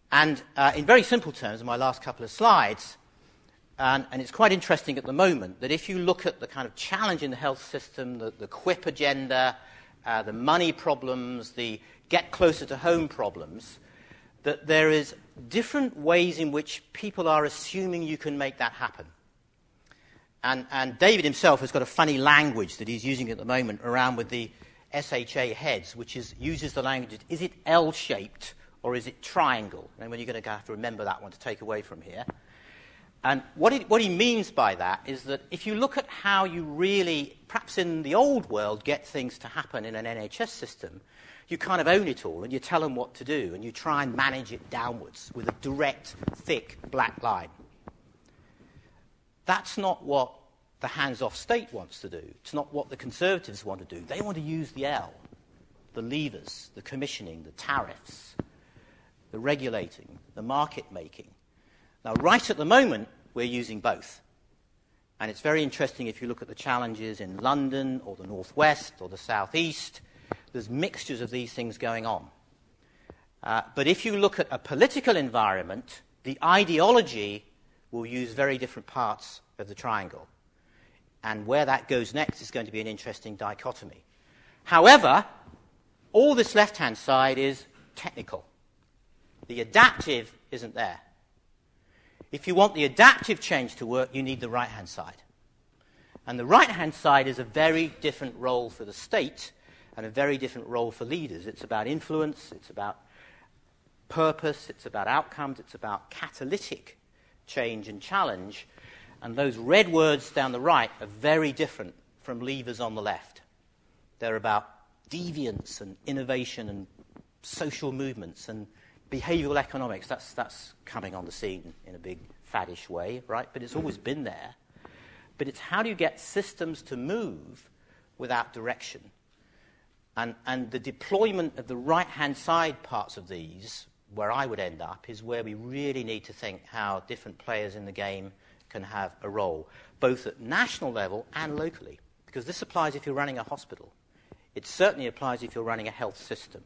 And uh, in very simple terms, in my last couple of slides, and, and, it's quite interesting at the moment that if you look at the kind of challenge in the health system, the, the QIPP agenda, uh, the money problems, the get closer to home problems, that there is different ways in which people are assuming you can make that happen. And, and David himself has got a funny language that he's using at the moment around with the SHA heads, which is, uses the language is it L shaped or is it triangle? And when you're going to have to remember that one to take away from here. And what he, what he means by that is that if you look at how you really, perhaps in the old world, get things to happen in an NHS system, you kind of own it all and you tell them what to do and you try and manage it downwards with a direct, thick black line. That's not what the hands off state wants to do. It's not what the Conservatives want to do. They want to use the L, the levers, the commissioning, the tariffs, the regulating, the market making. Now, right at the moment, we're using both. And it's very interesting if you look at the challenges in London or the Northwest or the Southeast, there's mixtures of these things going on. Uh, but if you look at a political environment, the ideology will use very different parts of the triangle. And where that goes next is going to be an interesting dichotomy. However, all this left hand side is technical. The adaptive isn't there. If you want the adaptive change to work, you need the right hand side. And the right hand side is a very different role for the state and a very different role for leaders. It's about influence, it's about purpose, it's about outcomes, it's about catalytic change and challenge. And those red words down the right are very different from levers on the left. They're about deviance and innovation and social movements and behavioral economics. That's, that's coming on the scene in a big faddish way, right? But it's mm-hmm. always been there. But it's how do you get systems to move without direction? And, and the deployment of the right hand side parts of these, where I would end up, is where we really need to think how different players in the game can have a role, both at national level and locally. Because this applies if you're running a hospital. It certainly applies if you're running a health system.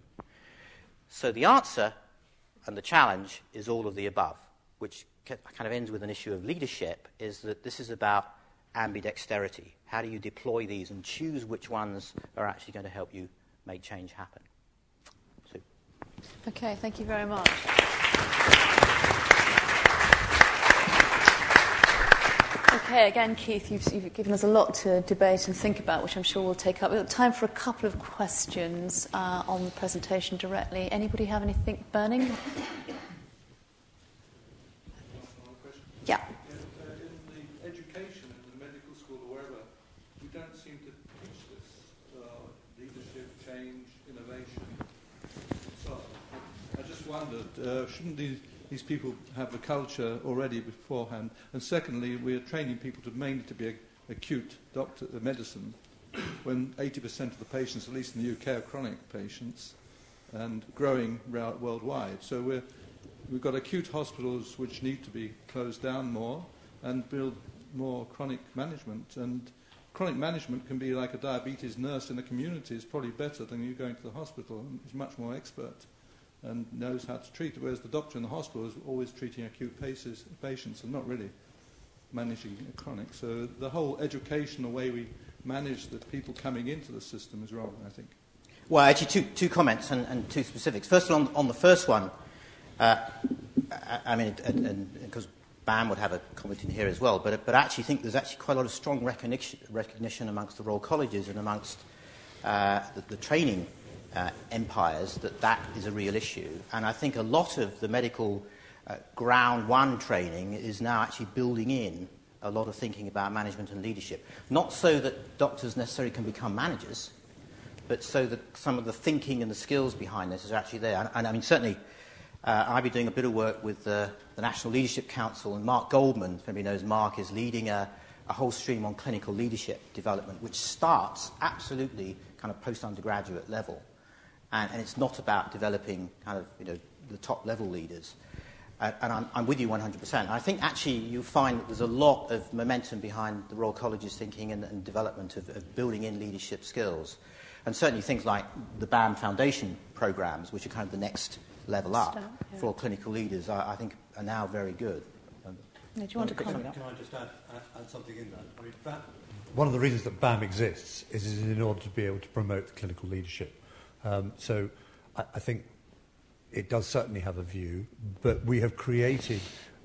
So the answer and the challenge is all of the above, which kind of ends with an issue of leadership, is that this is about ambidexterity. How do you deploy these and choose which ones are actually going to help you make change happen? So. Okay, thank you very much. Okay, again, Keith, you've, you've, given us a lot to debate and think about, which I'm sure we'll take up. We've got time for a couple of questions uh, on the presentation directly. Anybody have anything burning? Yeah. In the education, in the medical school, or wherever, we don't seem to teach this leadership, change, innovation. So I just wondered, uh, shouldn't these, these people have the culture already beforehand? And secondly, we're training people to mainly to be a, acute doctor uh, medicine, when 80% of the patients, at least in the UK, are chronic patients and growing worldwide. So we're, we've got acute hospitals which need to be closed down more and build more chronic management. And chronic management can be like a diabetes nurse in the community is probably better than you going to the hospital. He's much more expert and knows how to treat it, whereas the doctor in the hospital is always treating acute paces, patients and not really managing chronic. So the whole educational way we manage the people coming into the system is wrong, I think. Well, actually, two, two comments and, and two specifics. First, on, on the first one, uh, I, I, mean, because BAMM would have a comment in here as well, but, but I actually think there's actually quite a lot of strong recognition, recognition amongst the Royal Colleges and amongst uh, the, the training uh, empires that that is a real issue. And I think a lot of the medical uh, ground one training is now actually building in a lot of thinking about management and leadership. Not so that doctors necessarily can become managers, but so that some of the thinking and the skills behind this is actually there. And, and I mean, certainly, uh, I've been doing a bit of work with the, the National Leadership Council, and Mark Goldman, if anybody knows Mark, is leading a, a whole stream on clinical leadership development, which starts absolutely kind of post undergraduate level. And, and it's not about developing kind of, you know, the top level leaders. Uh, and I'm, I'm with you 100%. I think actually you find that there's a lot of momentum behind the Royal College's thinking and, and development of, of building in leadership skills. And certainly things like the BAMM Foundation programs, which are kind of the next level up Start, yeah. for clinical leaders, I, I, think are now very good. Um, do you want to comment? Can I just add, add something in that? I mean, BAMM, one of the reasons that BAMM exists is, is in order to be able to promote clinical leadership um, so I, I think it does certainly have a view, but we have created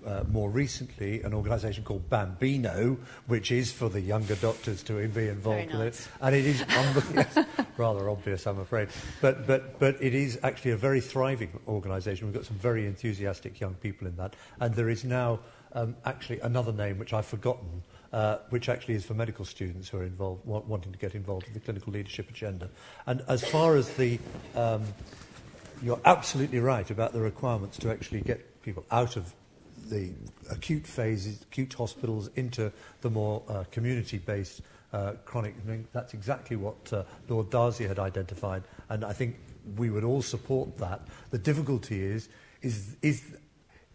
uh, more recently an organisation called Bambino, which is for the younger doctors to be involved nice. with it. And it is yes, rather obvious, I'm afraid. But, but, but it is actually a very thriving organisation. We've got some very enthusiastic young people in that. And there is now um, actually another name which I've forgotten, uh, which actually is for medical students who are involved, wa- wanting to get involved in the clinical leadership agenda. And as far as the, um, you're absolutely right about the requirements to actually get people out of the acute phases, acute hospitals, into the more uh, community-based uh, chronic. I mean, that's exactly what uh, Lord Darzi had identified, and I think we would all support that. The difficulty is, is, is,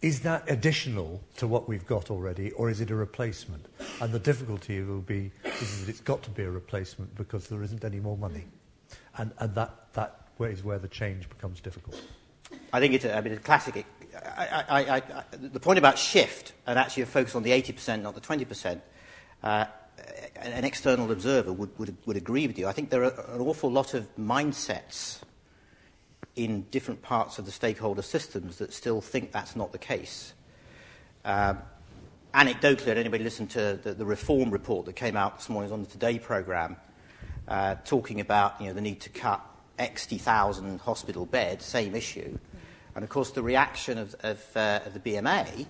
is that additional to what we've got already, or is it a replacement? And the difficulty will be is that it's got to be a replacement because there isn't any more money. And, and that, that is where the change becomes difficult. I think it's a, I mean, a classic. I, I, I, the point about shift and actually a focus on the 80%, not the 20%, uh, an external observer would, would, would agree with you. I think there are an awful lot of mindsets in different parts of the stakeholder systems that still think that's not the case. Uh, anecdotally, anybody listened to the, the, reform report that came out this morning on the Today programme, uh, talking about you know, the need to cut X thousand hospital beds, same issue. And of course, the reaction of, of, uh, of the BMA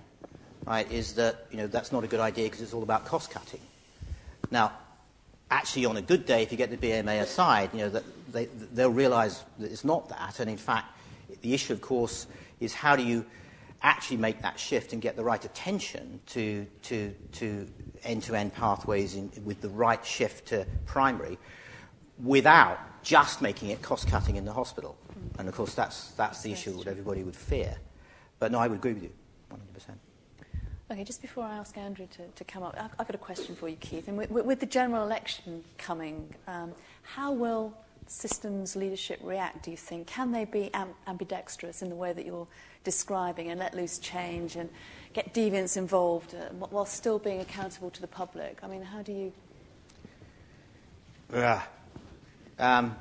right, is that you know, that's not a good idea because it's all about cost cutting. Now, actually, on a good day, if you get the BMA aside, you know, that they, they'll realise that it's not that. And in fact, the issue, of course, is how do you actually make that shift and get the right attention to, to, to end-to-end pathways in, with the right shift to primary without just making it cost-cutting in the hospital. And of course, that's, that's the issue that everybody would fear. But no, I would agree with you, 100%. Okay, just before I ask Andrew to, to come up, I've, I've got a question for you, Keith. And with, with the general election coming, um, how will systems leadership react, do you think? Can they be amb- ambidextrous in the way that you're describing and let loose change and get deviants involved uh, while still being accountable to the public? I mean, how do you. Yeah. Um,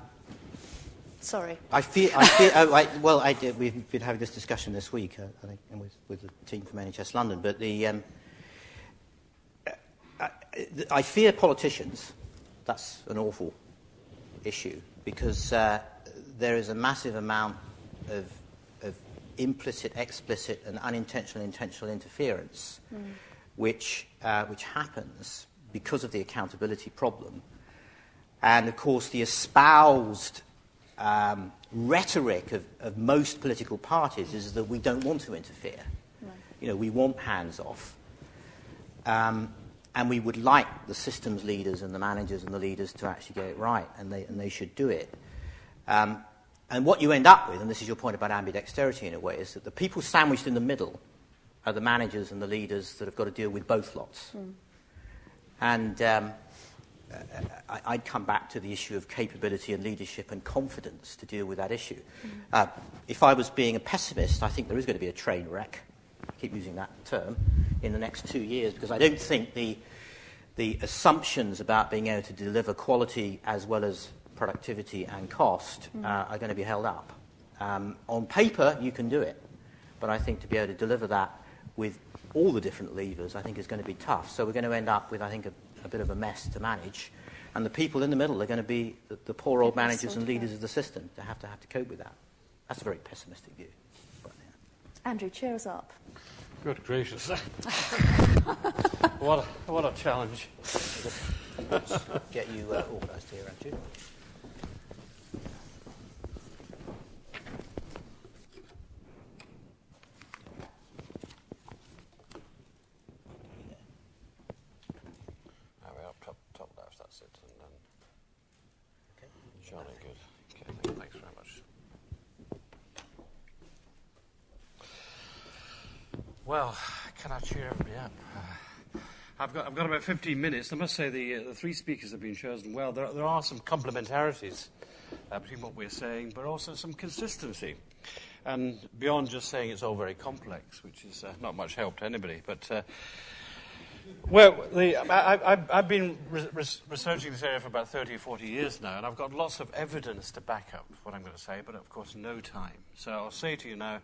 Sorry. I feel, I feel oh, I, well, I we've been having this discussion this week, uh, I think, with, with the team from NHS London, but the, um, I, I fear politicians. That's an awful issue because uh, there is a massive amount of, of, implicit, explicit, and unintentional, intentional interference, mm. which, uh, which happens because of the accountability problem. And of course, the espoused um, rhetoric of, of, most political parties is that we don't want to interfere. Right. You know, we want hands off. Um, and we would like the systems leaders and the managers and the leaders to actually get it right, and they, and they should do it. Um, and what you end up with, and this is your point about ambidexterity in a way, is that the people sandwiched in the middle are the managers and the leaders that have got to deal with both lots. Mm. And um, I, would come back to the issue of capability and leadership and confidence to deal with that issue. Mm. Uh, if I was being a pessimist, I think there is going to be a train wreck. I keep using that term in the next two years because I don't think the the assumptions about being able to deliver quality as well as productivity and cost mm. uh, are going to be held up. Um, on paper, you can do it, but I think to be able to deliver that with all the different levers, I think is going to be tough. So we're going to end up with, I think, a a bit of a mess to manage. And the people in the middle are going to be the, the poor old managers and leaders of the system to have to have to cope with that. That's a very pessimistic view. But, yeah. Andrew, cheer us up. Good gracious. what, a, what a challenge. get you uh, organised here, Andrew. Well, can I cheer everybody up? Uh, I've got, I've got about 15 minutes. I must say the, uh, the three speakers have been chosen well. There, there are some complementarities uh, between what we're saying, but also some consistency. And beyond just saying it's all very complex, which is uh, not much help to anybody. But, uh, well, the, I, have been re- researching this area for about 30 or 40 years now, and I've got lots of evidence to back up what I'm going to say, but of course, no time. So I'll say to you now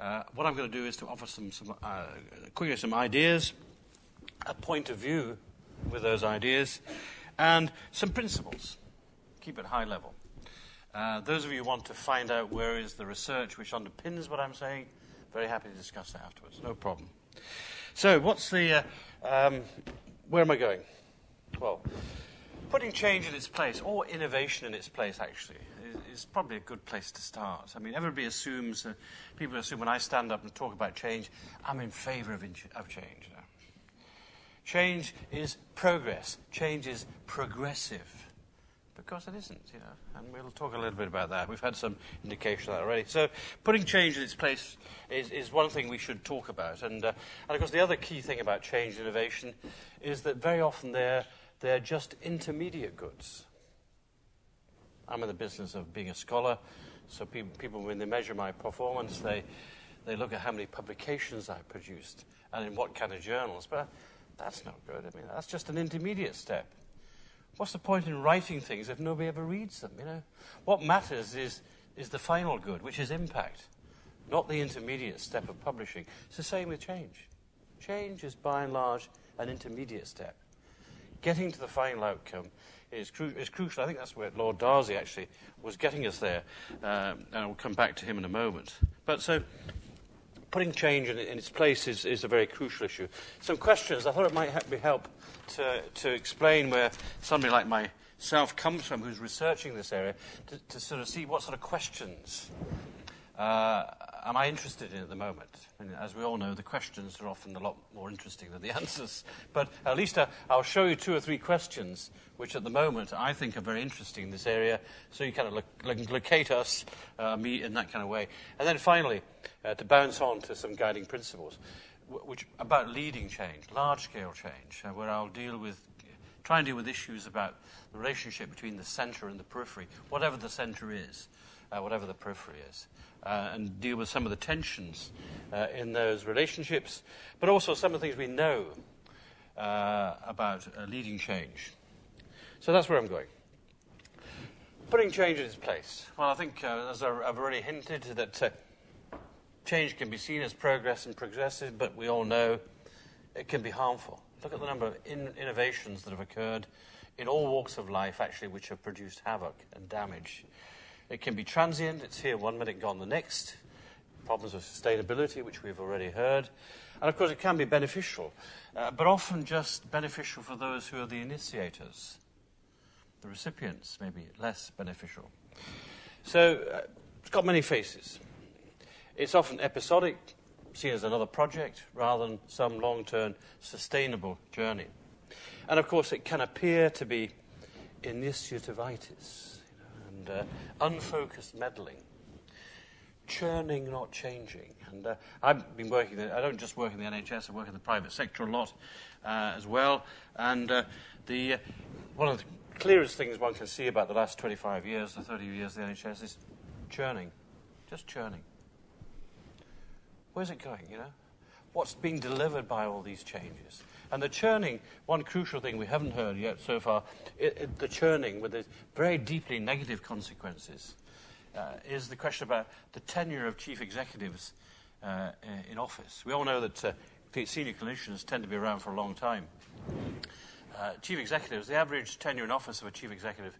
uh, what I'm going to do is to offer some, some uh, quickly some ideas, a point of view with those ideas, and some principles. Keep it high level. Uh, those of you who want to find out where is the research which underpins what I'm saying, very happy to discuss that afterwards. No problem. So, what's the. Uh, um, where am I going? Well, putting change in its place, or innovation in its place, actually, is probably a good place to start. I mean, everybody assumes, uh, people assume when I stand up and talk about change, I'm in favour of, in- of change. You know? Change is progress. Change is progressive. Because it isn't, you know, and we'll talk a little bit about that. We've had some indication of that already. So, putting change in its place is, is one thing we should talk about. And, uh, and of course, the other key thing about change innovation is that very often they're, they're just intermediate goods. I'm in the business of being a scholar, so people, people when they measure my performance, they, they look at how many publications I produced and in what kind of journals. But that's not good. I mean, that's just an intermediate step. What's the point in writing things if nobody ever reads them? You know, what matters is is the final good, which is impact, not the intermediate step of publishing. It's the same with change. Change is by and large an intermediate step. Getting to the final outcome is, cru- is crucial. I think that's where Lord Darzi actually was getting us there, um, and I'll come back to him in a moment. But so putting change in, in its place is, is, a very crucial issue. Some questions. I thought it might be help to, to explain where somebody like myself comes from, who's researching this area, to, to sort of see what sort of questions am I interested in at the moment. And as we all know, the questions are often a lot more interesting than the answers. But at least uh, I'll show you two or three questions which at the moment I think are very interesting in this area, so you kind of look, locate us, uh, me, in that kind of way. And then finally, uh, to bounce on to some guiding principles, which about leading change, large-scale change, uh, where I'll deal with, try and deal with issues about the relationship between the centre and the periphery, whatever the centre is, uh, whatever the periphery is. Uh, and deal with some of the tensions uh, in those relationships, but also some of the things we know uh, about uh, leading change. So that's where I'm going. Putting change in its place. Well, I think, uh, as I've already hinted, that uh, change can be seen as progress and progressive, but we all know it can be harmful. Look at the number of in- innovations that have occurred in all walks of life, actually, which have produced havoc and damage. It can be transient, it's here one minute, gone the next. Problems of sustainability, which we've already heard. And of course, it can be beneficial, uh, but often just beneficial for those who are the initiators the recipients may be less beneficial. So uh, it's got many faces. It's often episodic, seen as another project, rather than some long term sustainable journey. And of course, it can appear to be initiativitis and uh, unfocused meddling, churning, not changing. And uh, I've been working, I don't just work in the NHS, I work in the private sector a lot uh, as well. And uh, the, uh, one of the clearest things one can see about the last 25 years, the 30 years of the NHS is churning. Just churning. Where's it going, you know? What's being delivered by all these changes? And the churning, one crucial thing we haven't heard yet so far, it, it, the churning with the very deeply negative consequences, uh, is the question about the tenure of chief executives uh, in office. We all know that uh, senior clinicians tend to be around for a long time uh, chief executives, the average tenure in office of a chief executive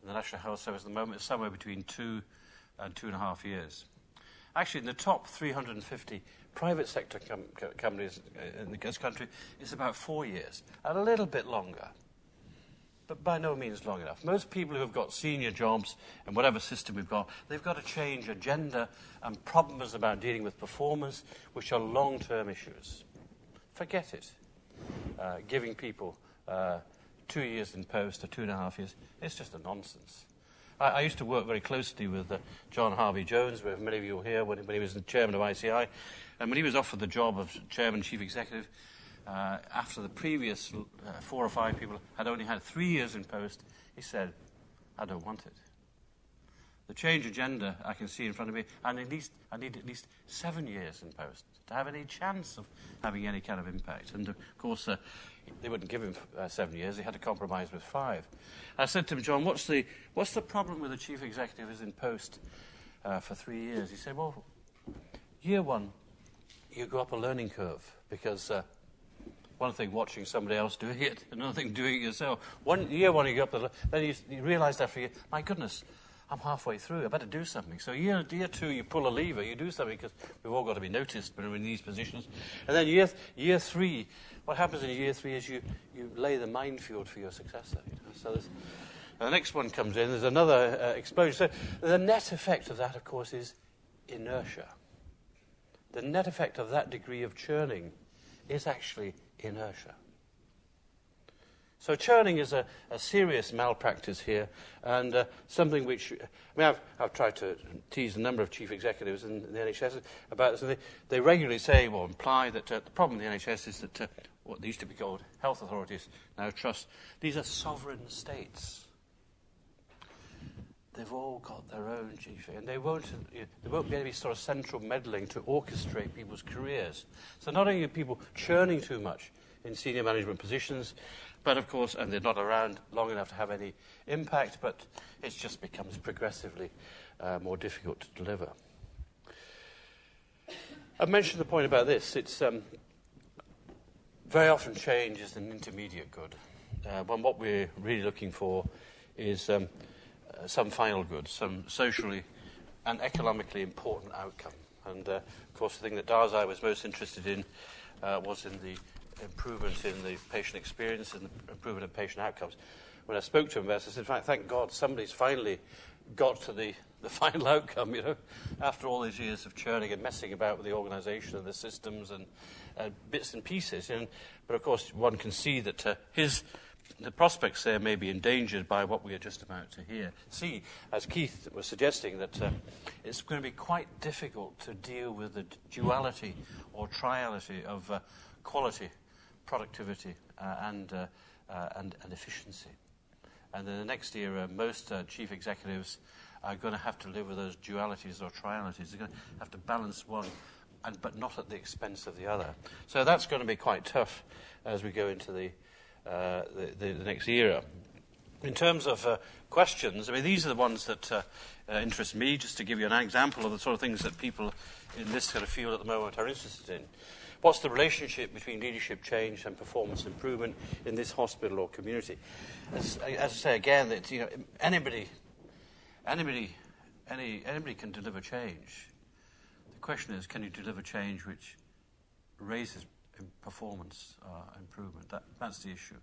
in the National Health Service at the moment is somewhere between two and two and a half years. Actually, in the top 350 private sector com- companies uh, in this country, it's about four years, a little bit longer, but by no means long enough. Most people who have got senior jobs in whatever system we've got, they've got to change agenda and problems about dealing with performance, which are long term issues. Forget it. Uh, giving people uh, two years in post or two and a half years. It's just a nonsense. I, I used to work very closely with uh, John Harvey Jones, where many of you were here when, when, he was the chairman of ICI. And when he was offered the job of chairman, chief executive, uh, after the previous uh, four or five people had only had three years in post, he said, I don't want it. The change agenda I can see in front of me, and at least I need at least seven years in post to have any chance of having any kind of impact. And of course, uh, they wouldn't give him uh, seven years. He had to compromise with five. I said to him, John, what's the, what's the problem with the chief executive who's in post uh, for three years? He said, well, year one, you go up a learning curve because uh, one thing watching somebody else doing it, another thing doing it yourself. One year one, you go up the, then you, you realise after a year, my goodness, I'm halfway through. I better do something. So year, year two, you pull a lever, you do something because we've all got to be noticed when we're in these positions. And then year, year three, what happens in year three is you, you lay the minefield for your successor. You know? So And the next one comes in, there's another uh, explosion. So the net effect of that, of course, is inertia. The net effect of that degree of churning is actually inertia. So churning is a, a serious malpractice here, and uh, something which I mean, I've, I've tried to tease a number of chief executives in the NHS about this, and they, they regularly say or imply that uh, the problem in the NHS is that uh, what used to be called health authorities, now trusts, these are sovereign states. They've all got their own chief, and they won't, there won't be any sort of central meddling to orchestrate people's careers. So not only are people churning too much in senior management positions, but of course, and they're not around long enough to have any impact, but it just becomes progressively uh, more difficult to deliver. I've mentioned the point about this. It's um, very often change is an intermediate good. Uh, when what we're really looking for is um, uh, some final good, some socially and economically important outcome. And uh, of course, the thing that Darzi was most interested in uh, was in the improvement in the patient experience and the improvement in patient outcomes. When I spoke to him I said, in fact thank God somebody's finally got to the, the final outcome, you know, after all these years of churning and messing about with the organisation and the systems and uh, bits and pieces. And, but of course, one can see that uh, his the prospects there may be endangered by what we are just about to hear. See, as Keith was suggesting, that uh, it's going to be quite difficult to deal with the duality or triality of uh, quality productivity uh, and, uh, uh, and, and, efficiency. And in the next era, most chief executives are going to have to live with those dualities or trialities. They're going to have to balance one, and, but not at the expense of the other. So that's going to be quite tough as we go into the, uh, the, the, next era. In terms of uh, questions, I mean, these are the ones that uh, interest me, just to give you an example of the sort of things that people in this kind of field at the moment are interested in. What's the relationship between leadership change and performance improvement in this hospital or community? As, as I say again, that you know anybody, anybody, any, anybody can deliver change. The question is, can you deliver change which raises performance uh, improvement? That, that's the issue.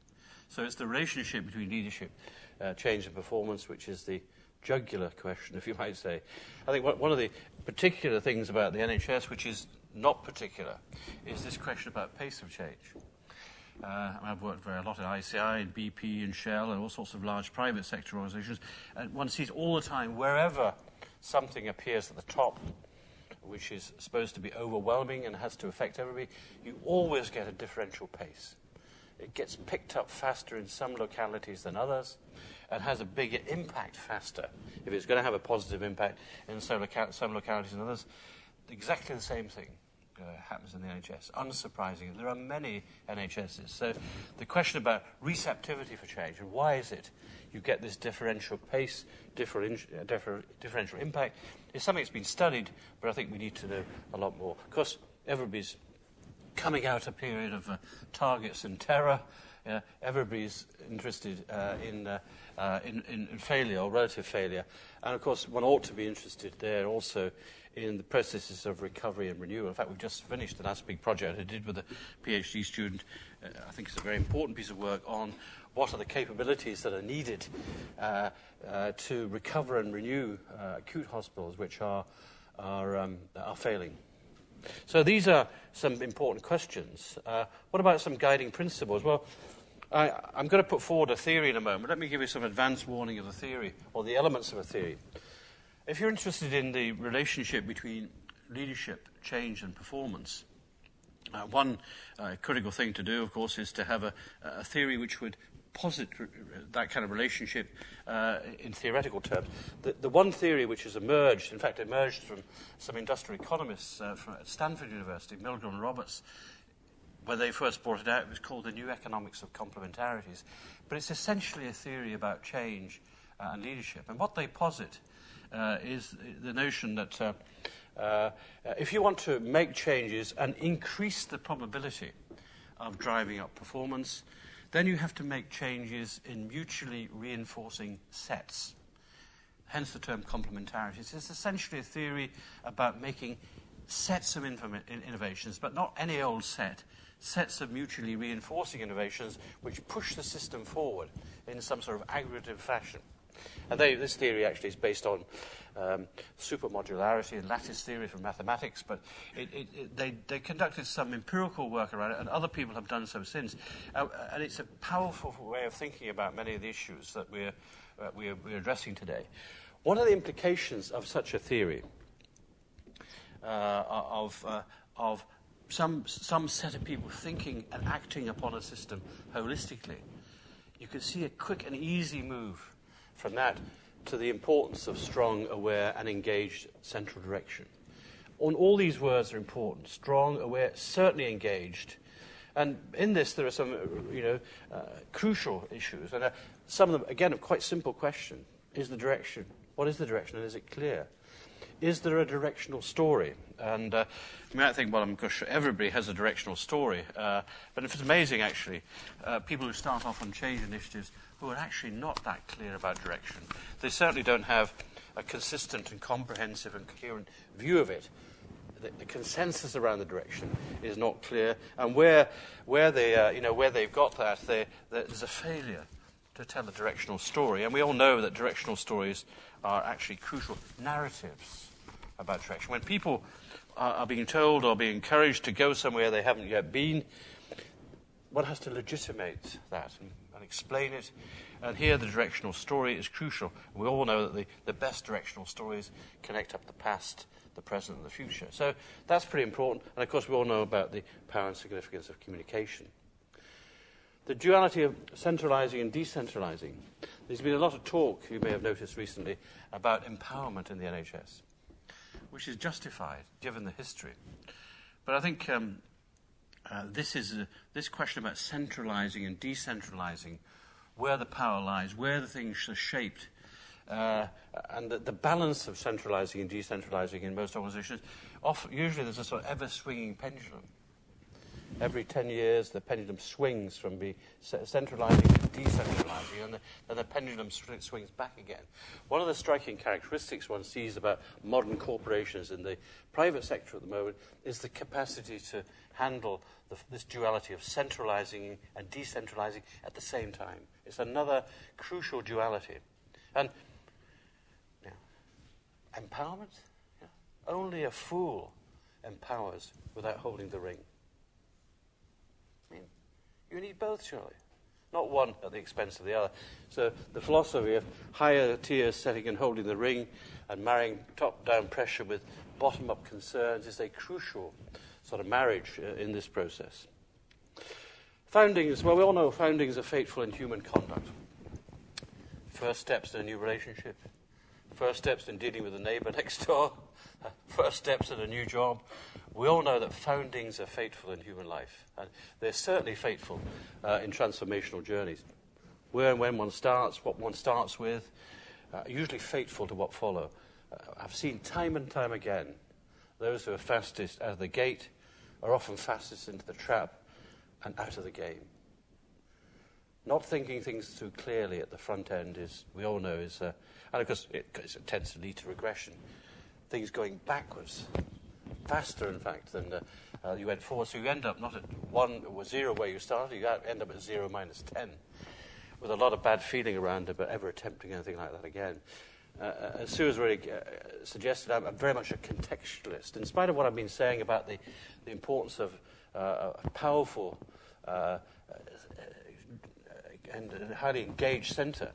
So it's the relationship between leadership, uh, change, and performance, which is the jugular question, if you might say. I think one of the particular things about the NHS, which is not particular, is this question about pace of change. Uh, I've worked very a lot at ICI and BP and Shell and all sorts of large private sector organizations, and one sees all the time wherever something appears at the top, which is supposed to be overwhelming and has to affect everybody, you always get a differential pace. It gets picked up faster in some localities than others and has a bigger impact faster if it's going to have a positive impact in some, loca- some localities than others exactly the same thing uh, happens in the NHS. Unsurprisingly, there are many NHSs. So the question about receptivity for change and why is it you get this differential pace, differential, uh, differ, differential impact, It's something that's been studied, but I think we need to know a lot more. Of course, everybody's coming out of a period of uh, targets and terror. Uh, everybody's interested uh, in, uh, uh, in, in, failure or relative failure. And of course, one ought to be interested there also in the processes of recovery and renewal. In fact, we've just finished an ASPIG project I did with a PhD student. I think it's a very important piece of work on what are the capabilities that are needed uh, uh, to recover and renew uh, acute hospitals which are, are, um, are failing. So these are some important questions. Uh, what about some guiding principles? Well, I, I'm going to put forward a theory in a moment. Let me give you some advance warning of the theory, or the elements of a theory. If you're interested in the relationship between leadership, change, and performance, uh, one uh, critical thing to do, of course, is to have a, a theory which would posit that kind of relationship uh, in theoretical terms. The, the one theory which has emerged, in fact, emerged from some industrial economists uh, from Stanford University, Milgram and Roberts, when they first brought it out, it was called the new economics of complementarities. But it's essentially a theory about change uh, and leadership. And what they posit uh, is the notion that uh, uh, if you want to make changes and increase the probability of driving up performance, uh, then you have to make changes in mutually reinforcing sets. Hence the term complementarity. It's essentially a theory about making sets of innovations, but not any old set, sets of mutually reinforcing innovations which push the system forward in some sort of aggregative fashion. And they, this theory actually is based on um, supermodularity and lattice theory from mathematics, but it, it, it, they, they, conducted some empirical work around it, and other people have done so since. Uh, and it's a powerful way of thinking about many of the issues that we're, uh, we're, we're, addressing today. What are the implications of such a theory, uh, of, uh, of some, some set of people thinking and acting upon a system holistically, you can see a quick and easy move from that to the importance of strong, aware, and engaged central direction. On all these words are important strong, aware, certainly engaged. And in this, there are some you know, uh, crucial issues. And uh, some of them, again, a quite simple question Is the direction? What is the direction, and is it clear? Is there a directional story? And uh, you might think, well, I'm sure everybody has a directional story. Uh, but it's amazing, actually, uh, people who start off on change initiatives who are actually not that clear about direction. They certainly don't have a consistent and comprehensive and coherent view of it. The, the consensus around the direction is not clear, and where, where, they, uh, you know, where they've got that, they, there's a failure to tell a directional story. And we all know that directional stories are actually crucial narratives about direction. When people are, are being told or being encouraged to go somewhere they haven't yet been, one has to legitimate that and and explain it. And here, the directional story is crucial. We all know that the, the best directional stories connect up the past, the present, and the future. So that's pretty important. And of course, we all know about the power and significance of communication. The duality of centralizing and decentralizing. There's been a lot of talk, you may have noticed recently, about empowerment in the NHS, which is justified given the history. But I think um, uh, this is a, this question about centralizing and decentralizing, where the power lies, where the things are shaped, uh, and the, the, balance of centralizing and decentralizing in most organizations. Often, usually, there's a sort of ever swinging pendulum. Every 10 years, the pendulum swings from be centralizing to decentralizing, and the, then the pendulum swings back again. One of the striking characteristics one sees about modern corporations in the private sector at the moment is the capacity to handle the, this duality of centralizing and decentralizing at the same time. It's another crucial duality. And yeah, empowerment? Yeah. Only a fool empowers without holding the ring. You need both, surely. Not one at the expense of the other. So the philosophy of higher tiers setting and holding the ring and marrying top down pressure with bottom up concerns is a crucial sort of marriage uh, in this process. Foundings, well, we all know foundings are fateful in human conduct. First steps in a new relationship, first steps in dealing with the neighbour next door, first steps in a new job. We all know that foundings are fateful in human life, and they're certainly fateful uh, in transformational journeys. Where and when one starts, what one starts with, uh, usually fateful to what follow. Uh, I've seen time and time again those who are fastest out of the gate are often fastest into the trap and out of the game. Not thinking things through clearly at the front end is, we all know, is, uh, and of course, it, it, tends to lead to regression. Things going backwards, faster, in fact, than uh, uh, you went forward. So you end up not at one or zero where you started, you end up at zero minus ten, with a lot of bad feeling around about ever attempting anything like that again. Uh, uh, as Sue has already uh, suggested, I'm, I'm, very much a contextualist. In spite of what I've been saying about the, the importance of uh, a powerful and highly engaged centre,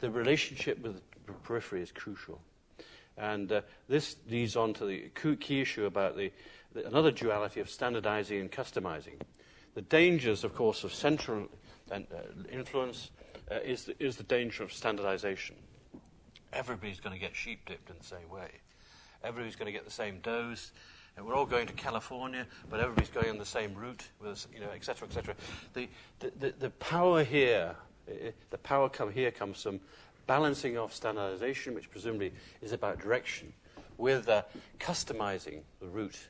the relationship with the periphery is crucial. And uh, this leads on to the key issue about the, the, another duality of standardizing and customizing. The dangers, of course, of central influence is, the, is the danger of standardization everybody's going to get sheep dipped in the same way. Everybody's going to get the same dose. And we're all going to California, but everybody's going on the same route, with, you know, et cetera, et cetera. The, the, the, the power here, the power come here comes from balancing off standardization, which presumably is about direction, with uh, customizing the route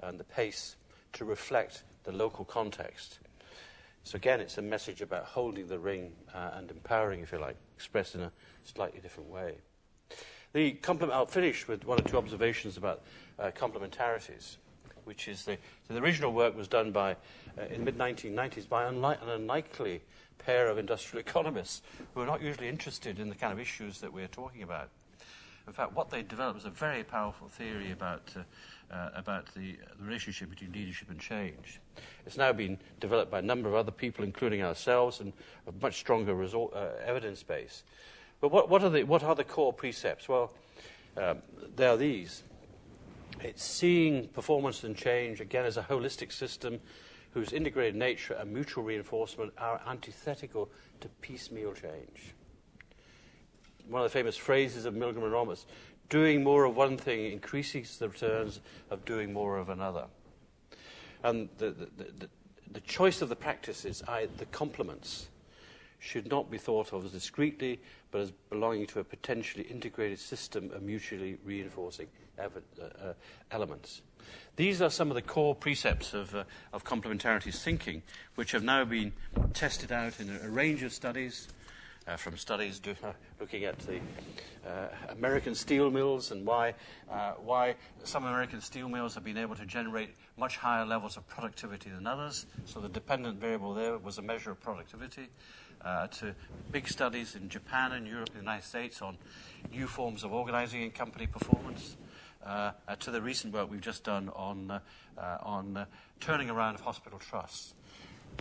and the pace to reflect the local context. So again, it's a message about holding the ring uh, and empowering, if you like, expressed in a slightly different way. The complement, I'll finish with one or two observations about uh, complementarities. Which is the, so the original work was done by, uh, in the mid 1990s by an unlikely pair of industrial economists who are not usually interested in the kind of issues that we're talking about. In fact, what they developed was a very powerful theory about, uh, uh, about the, the, relationship between leadership and change. It's now been developed by a number of other people, including ourselves, and a much stronger uh, evidence base. But what, what, are the, what are the core precepts? Well, um, they are these. It's seeing performance and change, again, as a holistic system whose integrated nature and mutual reinforcement are antithetical to piecemeal change one of the famous phrases of Milgrom and Roberts doing more of one thing increases the returns of doing more of another. And the, the, the, the choice of the practices, the complements, should not be thought of as discretely, but as belonging to a potentially integrated system of mutually reinforcing uh, uh, elements. These are some of the core precepts of, uh, of thinking, which have now been tested out in a, range of studies uh, from studies do, uh, looking at the uh, American steel mills and why, why some American steel mills have been able to generate much higher levels of productivity than others. So the dependent variable there was a measure of productivity. Uh, to big studies in Japan and Europe and the United States on new forms of organizing and company performance. Uh, to the recent work we've just done on, on turning around of hospital trusts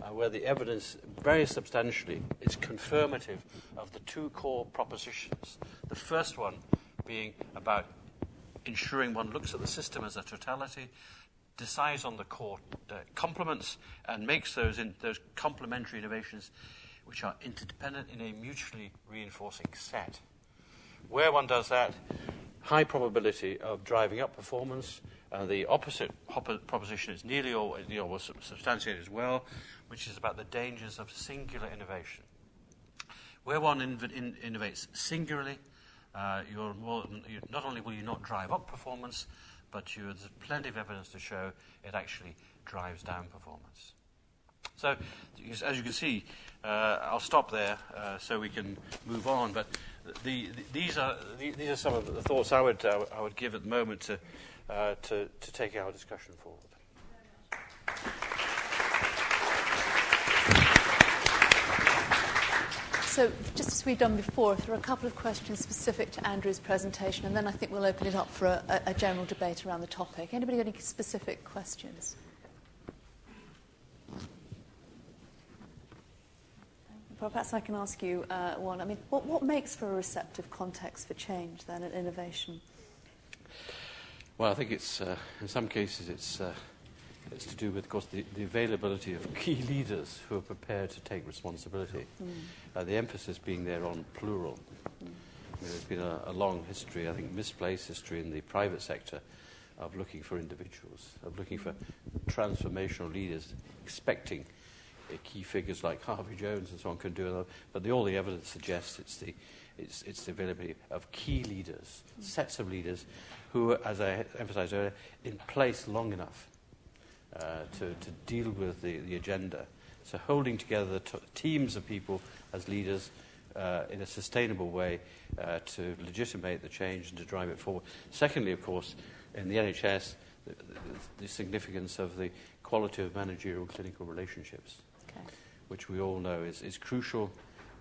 uh, where the evidence very substantially is confirmative of the two core propositions. The first one being about ensuring one looks at the system as a totality, decides on the core uh, complements, and makes those, in, those complementary innovations which are interdependent in a mutually reinforcing set. Where one does that, high probability of driving up performance. Uh, the opposite proposition is nearly always you substantiated as well, which is about the dangers of singular innovation. Where one inv- in- innovates singularly, uh, more, you, not only will you not drive up performance, but there's plenty of evidence to show it actually drives down performance. So, as you can see, uh, I'll stop there uh, so we can move on. But the, the, these, are, the, these are some of the thoughts I would, uh, I would give at the moment to, uh, to, to take our discussion forward. So, just as we've done before, if there are a couple of questions specific to Andrew's presentation, and then I think we'll open it up for a, a general debate around the topic. Anybody got any specific questions? Perhaps I can ask you uh, one. I mean, what, what makes for a receptive context for change then and innovation? Well, I think it's, uh, in some cases, it's, uh, it's to do with, of course, the, the, availability of key leaders who are prepared to take responsibility. Mm. Uh, the emphasis being there on plural. Mm. I mean, there's been a, a, long history, I think misplaced history in the private sector of looking for individuals, of looking for transformational leaders, expecting key figures like Harvey Jones and so on can do it. But the, all the evidence suggests it's the, it's, it's the availability of key leaders, mm. sets of leaders who, as I emphasized earlier, in place long enough uh, to, to deal with the, the agenda. So holding together t- teams of people as leaders uh, in a sustainable way uh, to legitimate the change and to drive it forward. Secondly, of course, in the NHS, the, the, the significance of the quality of managerial clinical relationships. Which we all know is, is crucial.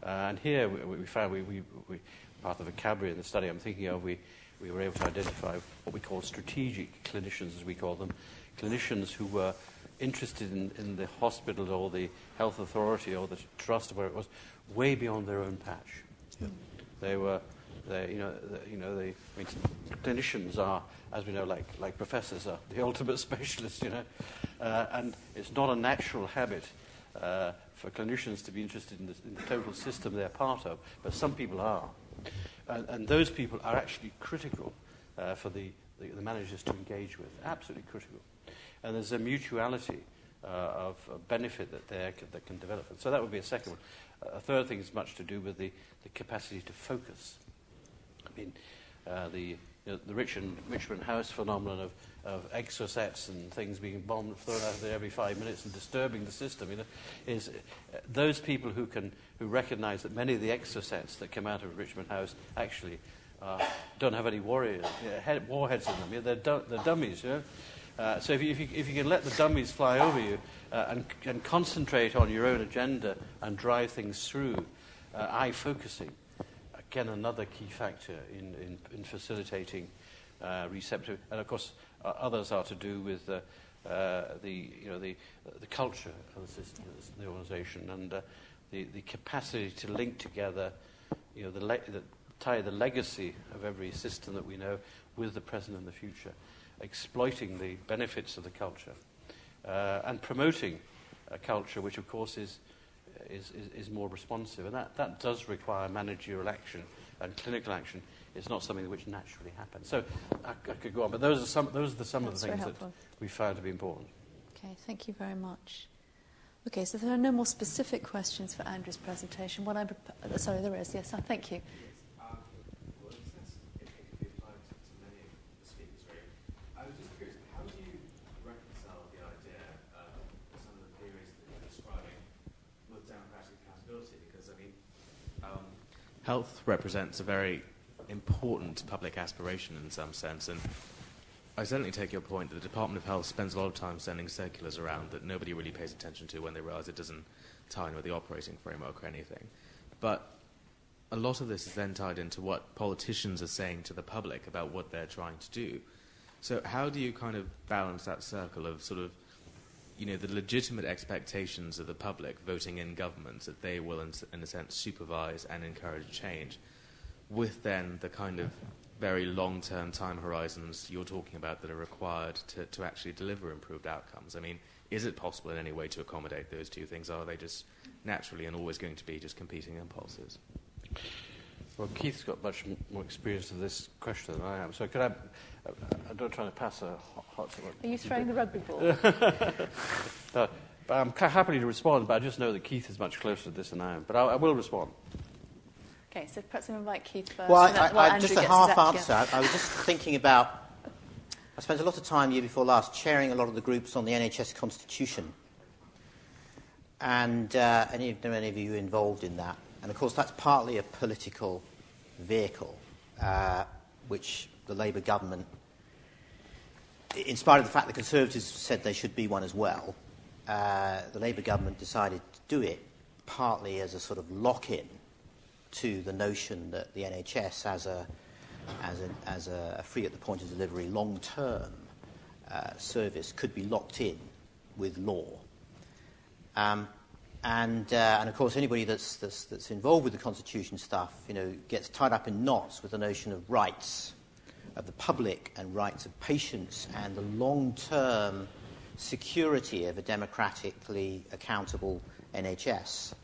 Uh, and here we, we found, we, we, we, part of the vocabulary in the study I'm thinking of, we, we were able to identify what we call strategic clinicians, as we call them, clinicians who were interested in, in the hospital or the health authority or the trust, where it was, way beyond their own patch. Yeah. They were, they, you know, the, you know, the, I mean, clinicians are, as we know, like, like professors are the ultimate specialists, you know, uh, and it's not a natural habit uh, for clinicians to be interested in the, in the, total system they're part of, but some people are. And, and those people are actually critical uh, for the, the, the managers to engage with, absolutely critical and there's a mutuality uh, of, benefit that that can develop. And so that would be a second one. A third thing is much to do with the, the capacity to focus. I mean, uh, the, you know, the Richmond, Richmond House phenomenon of, of exocets and things being bombed, thrown out there every five minutes and disturbing the system, you know, is uh, those people who can who recognise that many of the exocets that come out of Richmond House actually uh, don't have any warriors, you know, head, warheads in them. You know, they're, du- they're dummies, you know. Uh, so if you, if, you, if you can let the dummies fly over you uh, and, and concentrate on your own agenda and drive things through, uh, eye focusing, again, another key factor in, in, in facilitating uh, receptive. And of course, uh, others are to do with uh, the, you know, the, the culture of the, system, the organization and uh, the, the capacity to link together you know, the, le- the, tie the legacy of every system that we know with the present and the future, exploiting the benefits of the culture, uh, and promoting a culture which, of course, is, is, is, is more responsive. And that, that does require managerial action and clinical action. It's not something which naturally happens. So I, I could go on, but those are some, those are the, some That's of the things that we found to be important. Okay, thank you very much. Okay, so there are no more specific questions for Andrew's presentation. What uh, sorry, there is. Yes, thank you. Um, well, in a sense, it it could be applied to, to many of the speakers, really. I was just curious, how do you reconcile the idea of some of the theories that you're describing with democratic accountability? Because, I mean, um, health represents a very important public aspiration in some sense, and I certainly take your point that the Department of Health spends a lot of time sending circulars around that nobody really pays attention to when they realize it doesn't tie in with the operating framework or anything. But a lot of this is then tied into what politicians are saying to the public about what they're trying to do. So how do you kind of balance that circle of sort of, you know, the legitimate expectations of the public voting in governments that they will, in, in a sense, supervise and encourage change, with then the kind of very long-term time horizons you're talking about that are required to, to actually deliver improved outcomes? I mean, is it possible in any way to accommodate those two things? Are they just naturally and always going to be just competing impulses? Well, Keith's got much more experience of this question than I am. So could I, uh, I don't try to pass a hot, hot Are you throwing the rugby ball? No, but I'm ca- happy to respond, but I just know that Keith is much closer to this than I am. But I, I will respond. okay, so perhaps we'll invite Keith first. Well, and then- I, I, just a half answer. together. I was just thinking about. I spent a lot of time year before last chairing a lot of the groups on the NHS Constitution, and uh, any of any of you involved in that. And of course, that's partly a political vehicle, uh, which the Labour government, in spite of the fact the Conservatives said they should be one as well, uh, the Labour government decided to do it partly as a sort of lock-in to the notion that the NHS as a, as a, as a free at the point of delivery long term uh, service could be locked in with law. Um, and, uh, and of course, anybody that's, that's, that's involved with the Constitution stuff you know, gets tied up in knots with the notion of rights of the public and rights of patients and the long term security of a democratically accountable NHS.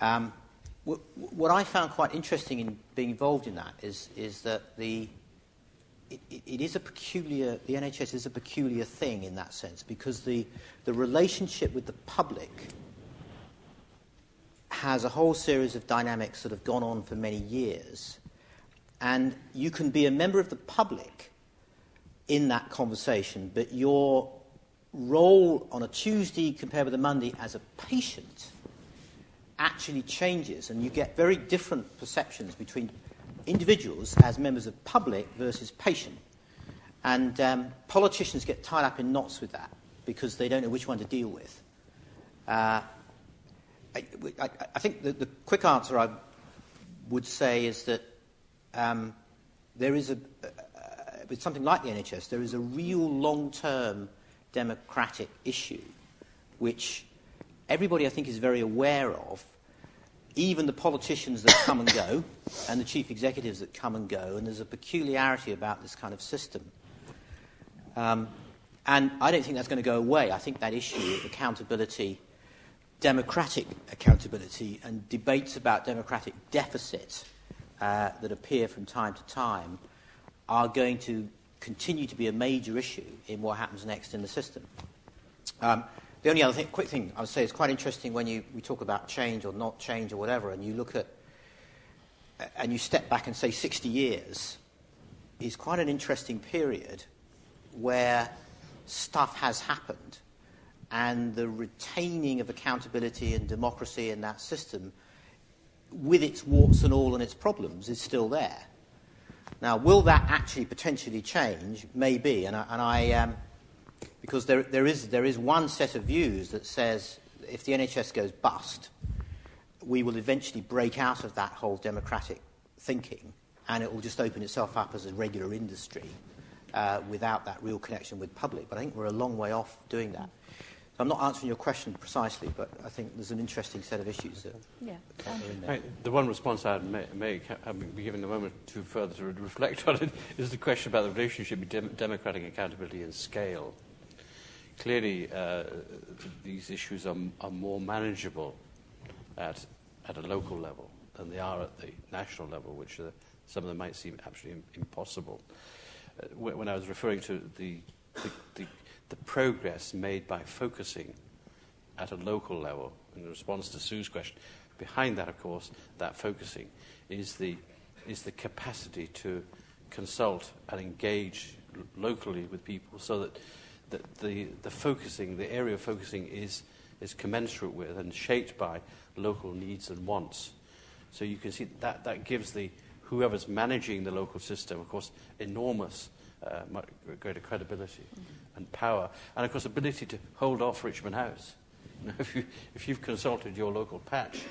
Um, wh- what I found quite interesting in being involved in that is, is that the, it it is a peculiar, the NHS is a peculiar thing in that sense because the, the relationship with the public has a whole series of dynamics that have gone on for many years. And you can be a member of the public in that conversation, but your role on a Tuesday compared with a Monday as a patient actually changes, and you get very different perceptions between individuals as members of public versus patient. And um, politicians get tied up in knots with that because they don't know which one to deal with. Uh, I, I, think the, the quick answer I would say is that um, there is a, uh, with something like the NHS, there is a real long-term democratic issue which everybody I think is very aware of, even the politicians that come and go and the chief executives that come and go, and there's a peculiarity about this kind of system. Um, and I don't think that's going to go away. I think that issue of accountability, democratic accountability, and debates about democratic deficit uh, that appear from time to time are going to continue to be a major issue in what happens next in the system. Um, the only other thing, quick thing I would say is quite interesting when you, we talk about change or not change or whatever, and you look at and you step back and say 60 years is quite an interesting period where stuff has happened and the retaining of accountability and democracy in that system, with its warts and all and its problems, is still there. Now, will that actually potentially change? Maybe. And I, and I, um, because there, there, is, there is one set of views that says if the NHS goes bust, we will eventually break out of that whole democratic thinking and it will just open itself up as a regular industry uh, without that real connection with public. But I think we're a long way off doing that. So I'm not answering your question precisely, but I think there's an interesting set of issues that Yeah. are in there. Right, the one response I'd ma- make, having been given a moment to further to reflect on it, is the question about the relationship between democratic accountability and scale. Clearly, uh, these issues are, are more manageable at, at a local level than they are at the national level, which uh, some of them might seem absolutely impossible. Uh, when I was referring to the, the, the, the progress made by focusing at a local level, in response to Sue's question, behind that, of course, that focusing is the, is the capacity to consult and engage locally with people so that, that the, the focusing, the area of focusing is, is commensurate with and shaped by local needs and wants. So you can see that that gives the whoever's managing the local system, of course, enormous uh, greater credibility and power, and of course, ability to hold off Richmond House. If, you, if you've consulted your local patch,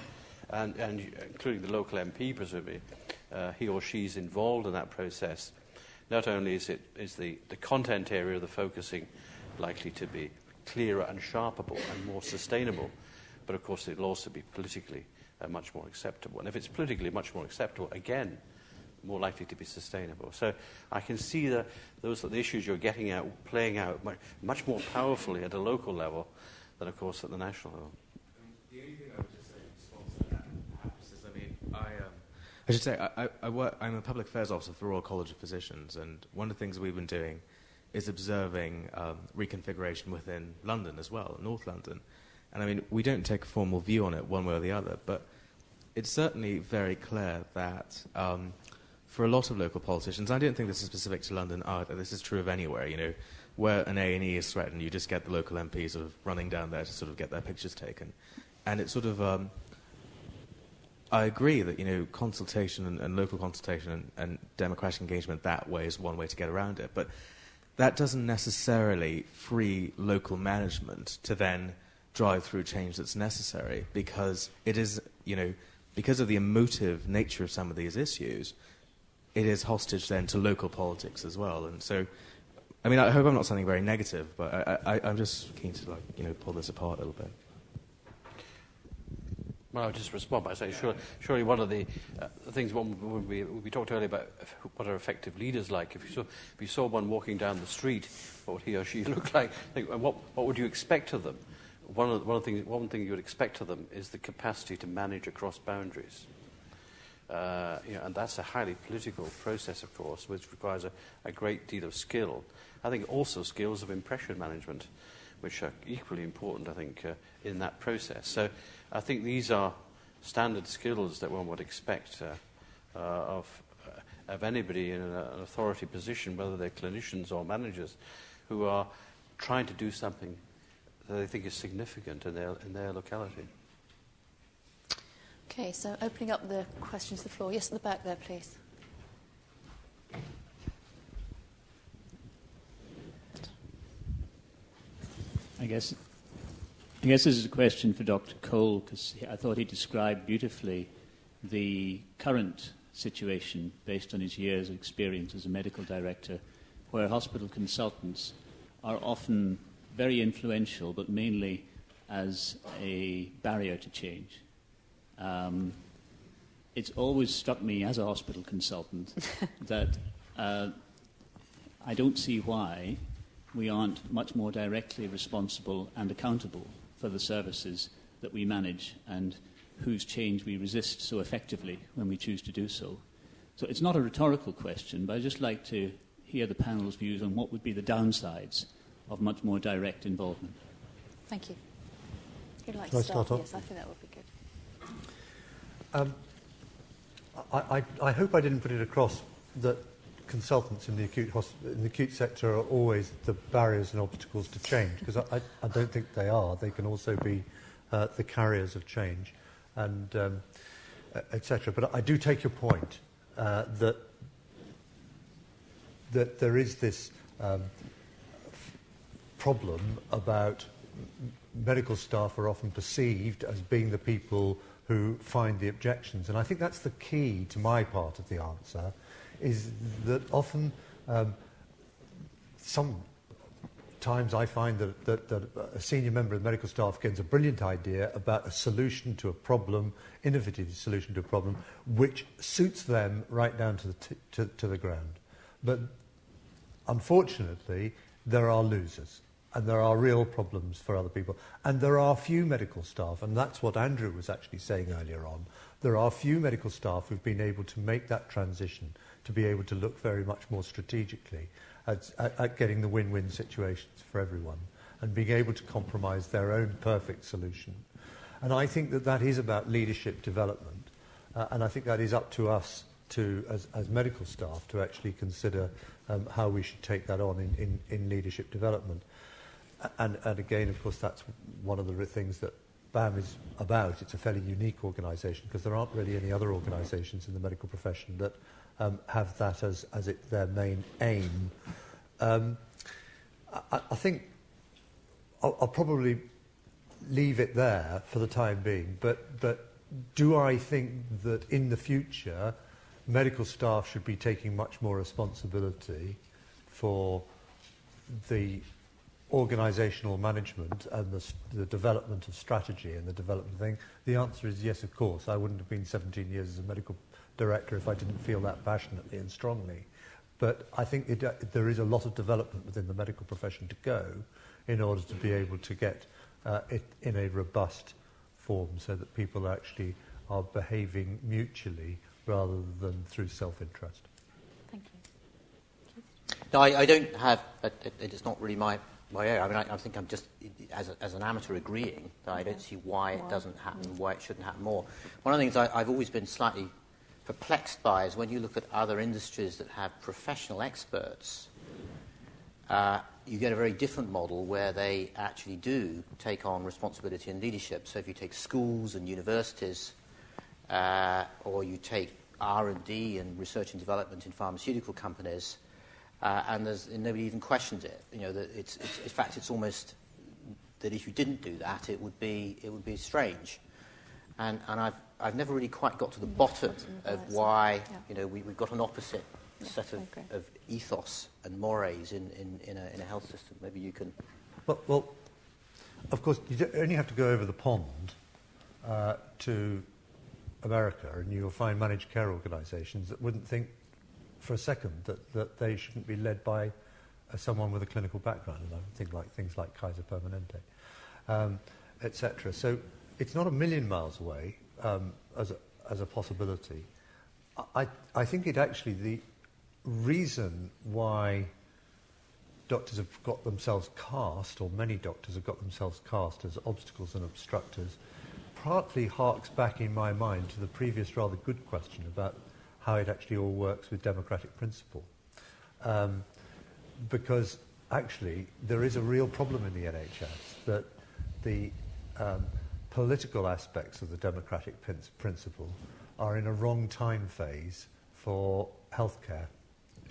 and, and including the local MP, presumably, uh, he or she's involved in that process. Not only is it is the, the content area of the focusing likely to be clearer and sharpable and more sustainable, but of course it'll also be politically uh, much more acceptable. And if it's politically much more acceptable, again, more likely to be sustainable. So I can see that those are the issues you're getting at playing out much, much more powerfully at a local level than, of course, at the national level. The only thing I would just say in response to that, perhaps, is I mean, I, um, I should say, I, I, work, I'm a public affairs officer for the Royal College of Physicians, and one of the things we've been doing is observing um, reconfiguration within London as well, North London. And I mean, we don't take a formal view on it one way or the other, but it's certainly very clear that um, for a lot of local politicians, I don't think this is specific to London either, this is true of anywhere, you know, where an A&E is threatened, you just get the local MP sort of running down there to sort of get their pictures taken. And it's sort of, um, I agree that, you know, consultation and, and local consultation and, and democratic engagement that way is one way to get around it. But that doesn't necessarily free local management to then drive through change that's necessary because it is, you know, because of the emotive nature of some of these issues, it is hostage then to local politics as well. And so, I mean, I hope I'm not sounding very negative, but I, I'm just keen to, like, you know, pull this apart a little bit. Well, I'll just respond by saying, sure, surely one of the, uh, things when when we, we talked earlier about what are effective leaders like. If you saw, if you saw one walking down the street, what would he or she look like? And what, what would you expect of them? One, of, one, of the things, one thing you would expect of them is the capacity to manage across boundaries. Uh, you know, and that's a highly political process, of course, which requires a, a great deal of skill. I think also skills of impression management, which are equally important, I think, uh, in that process. So I think these are standard skills that one would expect uh, uh, of, uh, of anybody in an authority position, whether they're clinicians or managers, who are trying to do something that they think is significant in their, in their locality. Okay, so opening up the questions to the floor. Yes, at the back there, please. I guess, I guess this is a question for Dr. Cole because I thought he described beautifully the current situation based on his years of experience as a medical director, where hospital consultants are often very influential, but mainly as a barrier to change. Um, it's always struck me as a hospital consultant that uh, I don't see why we aren't much more directly responsible and accountable for the services that we manage and whose change we resist so effectively when we choose to do so. So it's not a rhetorical question, but I'd just like to hear the panel's views on what would be the downsides of much more direct involvement. Thank you. You'd like Shall I to start? start off? Yes, I think that would be good. Um, I, I, I hope I didn't put it across that consultants in the acute, in the acute sector are always the barriers and obstacles to change, because I, I, don't think they are. They can also be uh, the carriers of change, and um, etc. But I do take your point uh, that that there is this um, problem about medical staff are often perceived as being the people who find the objections. And I think that's the key to my part of the answer, is that often um, sometimes I find that, that, that a senior member of the medical staff gets a brilliant idea about a solution to a problem, innovative solution to a problem, which suits them right down to the, t- to, to the ground. But unfortunately, there are losers. And there are real problems for other people. And there are few medical staff, and that's what Andrew was actually saying earlier on. There are few medical staff who've been able to make that transition, to be able to look very much more strategically at, at, at getting the win-win situations for everyone and being able to compromise their own perfect solution. And I think that that is about leadership development. Uh, and I think that is up to us to, as, as medical staff to actually consider um, how we should take that on in, in, in leadership development. And, and again, of course, that's one of the things that BAMM is about. It's a fairly unique organisation because there aren't really any other organisations in the medical profession that um, have that as, as it, their main aim. Um, I, I think I'll, I'll probably leave it there for the time being, but, but do I think that in the future medical staff should be taking much more responsibility for the organisational management and the, the development of strategy and the development thing? The answer is yes, of course. I wouldn't have been 17 years as a medical director if I didn't feel that passionately and strongly. But I think it, uh, there is a lot of development within the medical profession to go in order to be able to get uh, it in a robust form so that people actually are behaving mutually rather than through self-interest. Thank you. No, I, I don't have, it, it, it's not really my, my area. I mean, I, I think I'm just, as, a, as an amateur, agreeing that I don't see why it doesn't happen, why it shouldn't happen more. One of the things I, I've always been slightly perplexed by is when you look at other industries that have professional experts, uh, you get a very different model where they actually do take on responsibility and leadership. So if you take schools and universities, uh, or you take R&D and research and development in pharmaceutical companies, uh, and, there's, and nobody even questions it. You know, that it's, it's, in fact, it's almost that if you didn't do that, it would be, it would be strange. And, and I've, I've never really quite got to the bottom of why Yeah. you know, we, we've got an opposite Yeah, set of, of ethos and mores in, in, in, a, in a health system. Maybe you can. Well, well of course, you only have to go over the pond uh, to America, and you'll find managed care organisations that wouldn't think for a second that, that they shouldn't be led by uh, someone with a clinical background, and I think like things like Kaiser Permanente, um, etc. So it's not a million miles away um, as, a, as a possibility. I, I think it actually the reason why doctors have got themselves cast, or many doctors have got themselves cast as obstacles and obstructors, partly harks back in my mind to the previous rather good question about how it actually all works with democratic principle. Um, because actually there is a real problem in the NHS that the um, political aspects of the democratic prin- principle are in a wrong time phase for healthcare,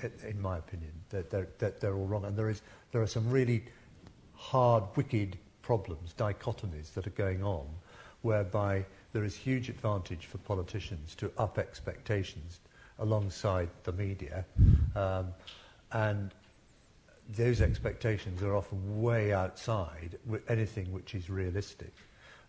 i- in my opinion. That they're, that they're all wrong. And there, is, there are some really hard, wicked problems, dichotomies that are going on, whereby there is huge advantage for politicians to up expectations alongside the media. Um, and those expectations are often way outside anything which is realistic.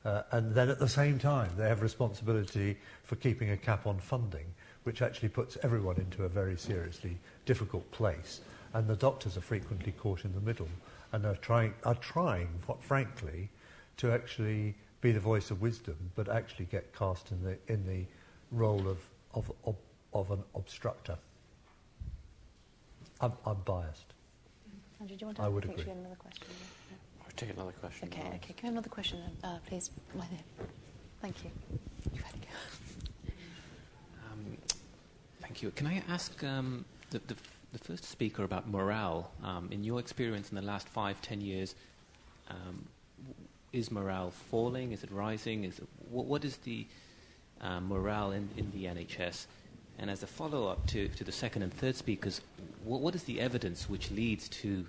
Uh, and then at the same time, they have responsibility for keeping a cap on funding, which actually puts everyone into a very seriously difficult place. And the doctors are frequently caught in the middle and are trying, are trying fr- frankly, to actually be the voice of wisdom, but actually get cast in the, in the role of, of, of, of an obstructor. I'm, I'm biased. Andrew, do you want to I would think agree. you had another question? Yeah. I'll take another question. Okay, okay. Can we have another question then, uh, please? Right there. Thank you. You've had to go. Um, thank you. Can I ask um, the, the, the first speaker about morale? Um, in your experience in the last five, ten years, um, is morale falling? Is it rising? Is it, what, what is the uh, morale in, in the NHS? And as a follow-up to, to the second and third speakers, what, what is the evidence which leads to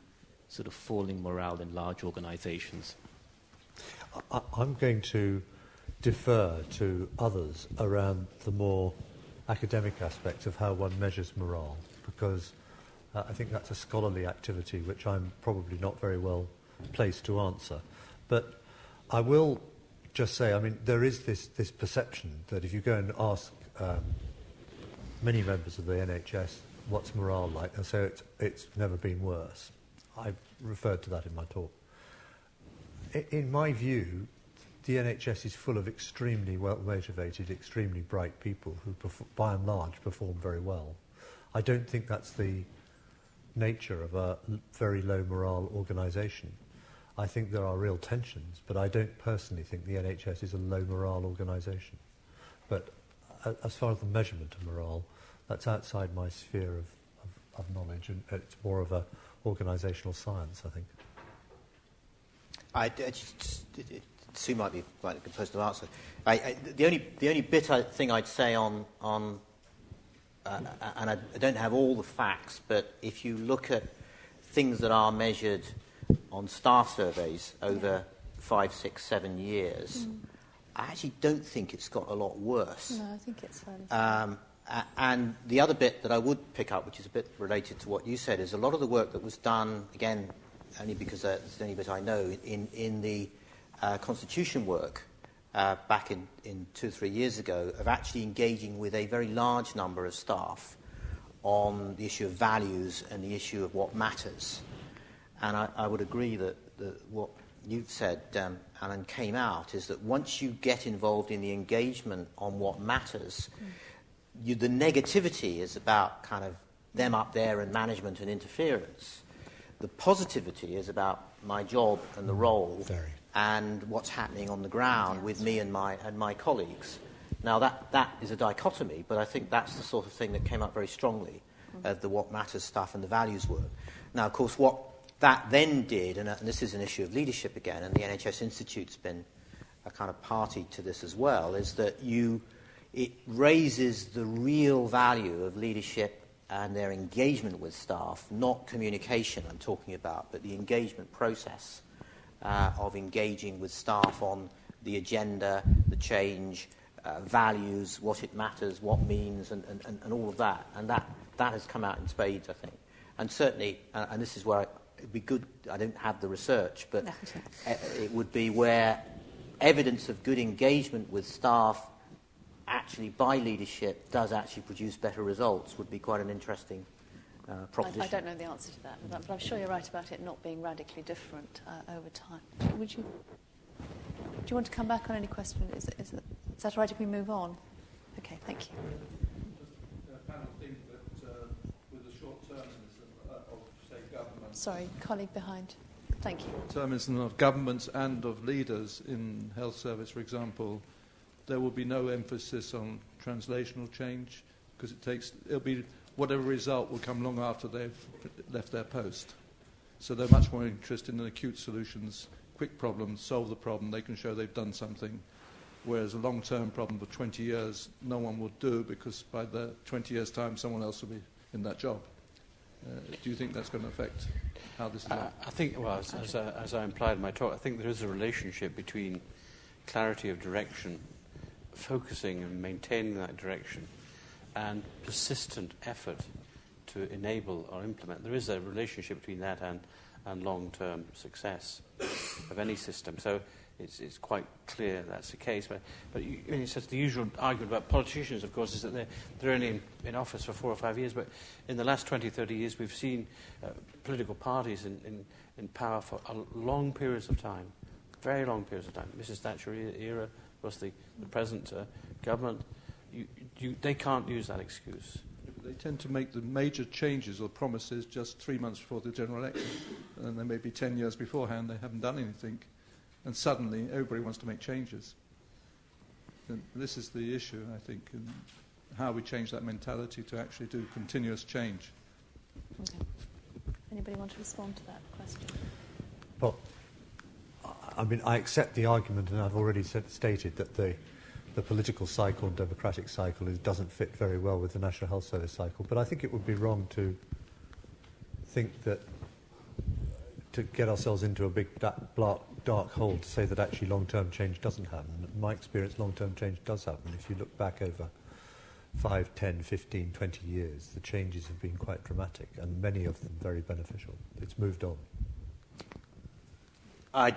sort of falling morale in large organizations? I, I'm going to defer to others around the more academic aspects of how one measures morale, because uh, I think that's a scholarly activity which I'm probably not very well placed to answer. But I will just say, I mean, there is this, this perception that if you go and ask um, many members of the NHS what's morale like, they'll say it's, it's never been worse. I referred to that in my talk. I, in my view, the NHS is full of extremely well motivated, extremely bright people who, by and large, perform very well. I don't think that's the nature of a very low morale organisation. I think there are real tensions, but I don't personally think the NHS is a low morale organisation. But as far as the measurement of morale, that's outside my sphere of, of, of knowledge, and it's more of a organisational science, I think. I, I just, it, it, Sue might be quite a good person to answer. I, I, the only the only bit I thing I'd say on on uh, and I, I don't have all the facts, but if you look at things that are measured on staff surveys over five, six, seven years, mm. I actually don't think it's got a lot worse. No, I think it's fairly. Um, and the other bit that I would pick up, which is a bit related to what you said, is a lot of the work that was done, again, only because uh, it's the only bit I know, in, in the uh, constitution work uh, back in, in two or three years ago of actually engaging with a very large number of staff on the issue of values and the issue of what matters. And I, I would agree that, that what you've said, um, Alan, came out is that once you get involved in the engagement on what matters, mm. you, the negativity is about kind of them up there and management and interference. The positivity is about my job and the role Very and what's happening on the ground with me and my, and my colleagues. Now, that, that is a dichotomy, but I think that's the sort of thing that came up very strongly of the what matters stuff and the values work. Now, of course, what that then did, and, uh, and this is an issue of leadership again, and the NHS Institute's been a kind of party to this as well, is that you, it raises the real value of leadership and their engagement with staff, not communication I'm talking about, but the engagement process uh, of engaging with staff on the agenda, the change, uh, values, what it matters, what means, and, and, and all of that. And that, that has come out in spades, I think. And certainly, uh, and this is where it'd be good, I don't have the research, but no. it would be where evidence of good engagement with staff actually by leadership does actually produce better results would be quite an interesting uh, proposition. I, I, don't know the answer to that, but, I'm sure you're right about it not being radically different uh, over time. Would you? Do you want to come back on any question? Is, is, it, is that right if we move on? Okay, thank you. Sorry, colleague behind. Thank you. Determinism of governments and of leaders in health service, for example, there will be no emphasis on translational change because it takes it'll be whatever result will come long after they've left their post. So they're much more interested in acute solutions, quick problems, solve the problem, they can show they've done something. Whereas a long term problem for 20 years, no one will do because by the 20 years' time, someone else will be in that job. Uh, do you think that's going to affect how this is? Uh, I think, well, as, as, uh, as I implied in my talk, I think there is a relationship between clarity of direction, focusing and maintaining that direction, and persistent effort to enable or implement. There is a relationship between that and, and long term success of any system. So it's, it's quite clear that's the case. But, but you, I mean, the usual argument about politicians, of course, is that they're, they're only in, in office for four or five years. But in the last 20, 30 years, we've seen uh, political parties in, in, in power for long periods of time, very long periods of time. Mrs. Thatcher era was the, the present uh, government you, you, they can't use that excuse. They tend to make the major changes or promises just three months before the general election, and then maybe ten years beforehand they haven't done anything, and suddenly everybody wants to make changes. And this is the issue, I think, in how we change that mentality to actually do continuous change. Okay. Anybody want to respond to that question? Well, I mean, I accept the argument, and I've already said, stated that the the political cycle and democratic cycle is, doesn't fit very well with the National Health Service cycle. But I think it would be wrong to think that to get ourselves into a big dark, dark hole to say that actually long-term change doesn't happen. In my experience, long-term change does happen. If you look back over 5, 10, 15, 20 years, the changes have been quite dramatic and many of them very beneficial. It's moved on. A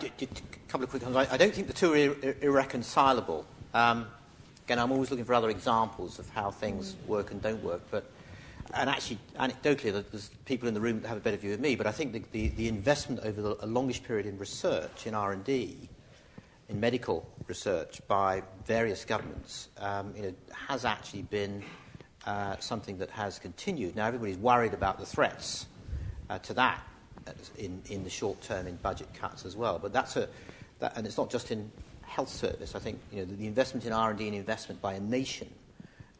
couple of quick ones. I, I don't think the two are ir- irreconcilable. Um, again, I'm always looking for other examples of how things work and don't work. But and actually, anecdotally, there's people in the room that have a better view of me. But I think the, the, the investment over the, a longish period in research, in R and D, in medical research by various governments, um, you know, has actually been uh, something that has continued. Now, everybody's worried about the threats uh, to that in, in the short term in budget cuts as well. But that's a, that, and it's not just in health service. I think you know, the, the investment in R&D and investment by a nation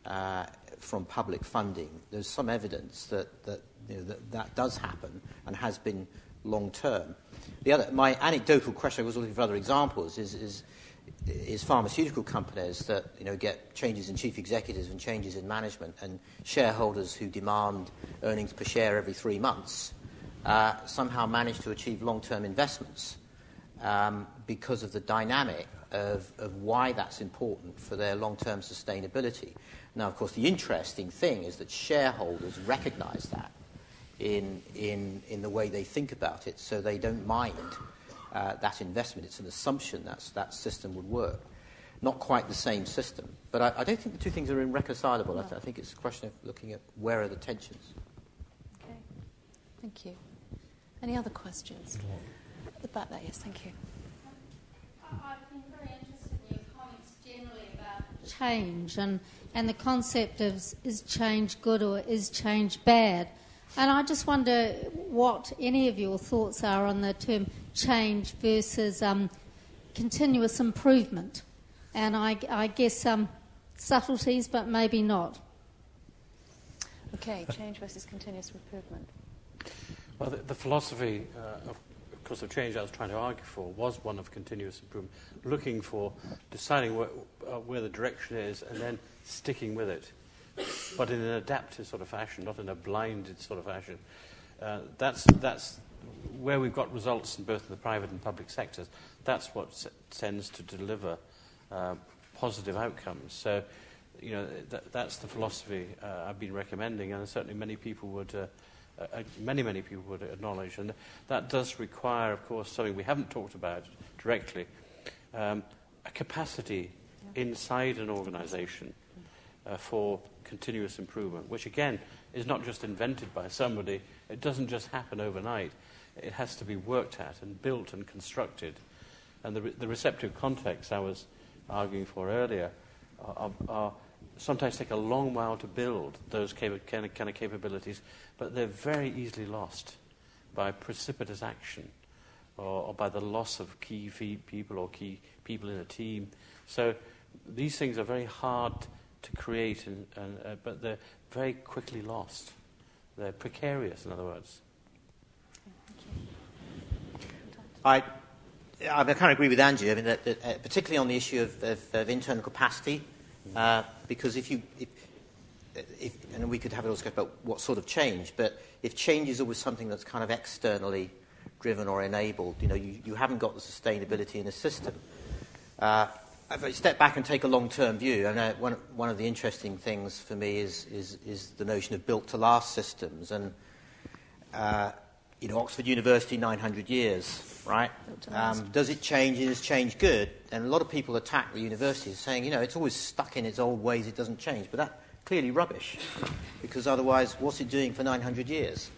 uh, from public funding, there's some evidence that, that, you know, that, that does happen and has been long term. The other, my anecdotal question, I was looking for other examples, is, is, is pharmaceutical companies that you know, get changes in chief executives and changes in management and shareholders who demand earnings per share every three months uh, somehow manage to achieve long-term investments um, because of the dynamic of, of why that's important for their long-term sustainability. Now, of course, the interesting thing is that shareholders recognize that in, in, in the way they think about it, so they don't mind uh, that investment. It's an assumption that that system would work. Not quite the same system. But I, I don't think the two things are irreconcilable. No. I, th- I think it's a question of looking at where are the tensions. Okay. Thank you. Any other questions? At the back there, yes, thank you. I've been very interested in your comments generally about change and, and the concept of is change good or is change bad. And I just wonder what any of your thoughts are on the term change versus um, continuous improvement. And I, I guess um, subtleties, but maybe not. Okay, change versus continuous improvement. Well, the, the philosophy, uh, of, of course, of change I was trying to argue for was one of continuous improvement, looking for, deciding where, uh, where the direction is, and then sticking with it, but in an adaptive sort of fashion, not in a blinded sort of fashion. Uh, that's, that's where we've got results in both the private and public sectors. That's what s- tends to deliver uh, positive outcomes. So, you know, th- that's the philosophy uh, I've been recommending, and certainly many people would uh, uh, many, many people would acknowledge. And that does require, of course, something we haven't talked about directly um, a capacity yeah. inside an organization uh, for continuous improvement, which again is not just invented by somebody, it doesn't just happen overnight. It has to be worked at and built and constructed. And the, re- the receptive context I was arguing for earlier are, are sometimes take a long while to build those kind of, kind of capabilities, but they're very easily lost by precipitous action or, or by the loss of key people or key people in a team. So these things are very hard to create, and, and, uh, but they're very quickly lost. They're precarious, in other words. I, I kind of agree with Andrew. I mean, that, that, uh, particularly on the issue of, of, of internal capacity, uh, because if you, if, if, and we could have a discussion about what sort of change, but if change is always something that's kind of externally driven or enabled, you know, you, you haven't got the sustainability in the system. Uh, if I step back and take a long-term view, I know one, one of the interesting things for me is, is, is the notion of built-to-last systems. And, uh, you know, Oxford University, 900 years, right? Um, does it change? Is change good? And a lot of people attack the university saying, you know, it's always stuck in its old ways, it doesn't change. But that clearly rubbish, because otherwise, what's it doing for 900 years?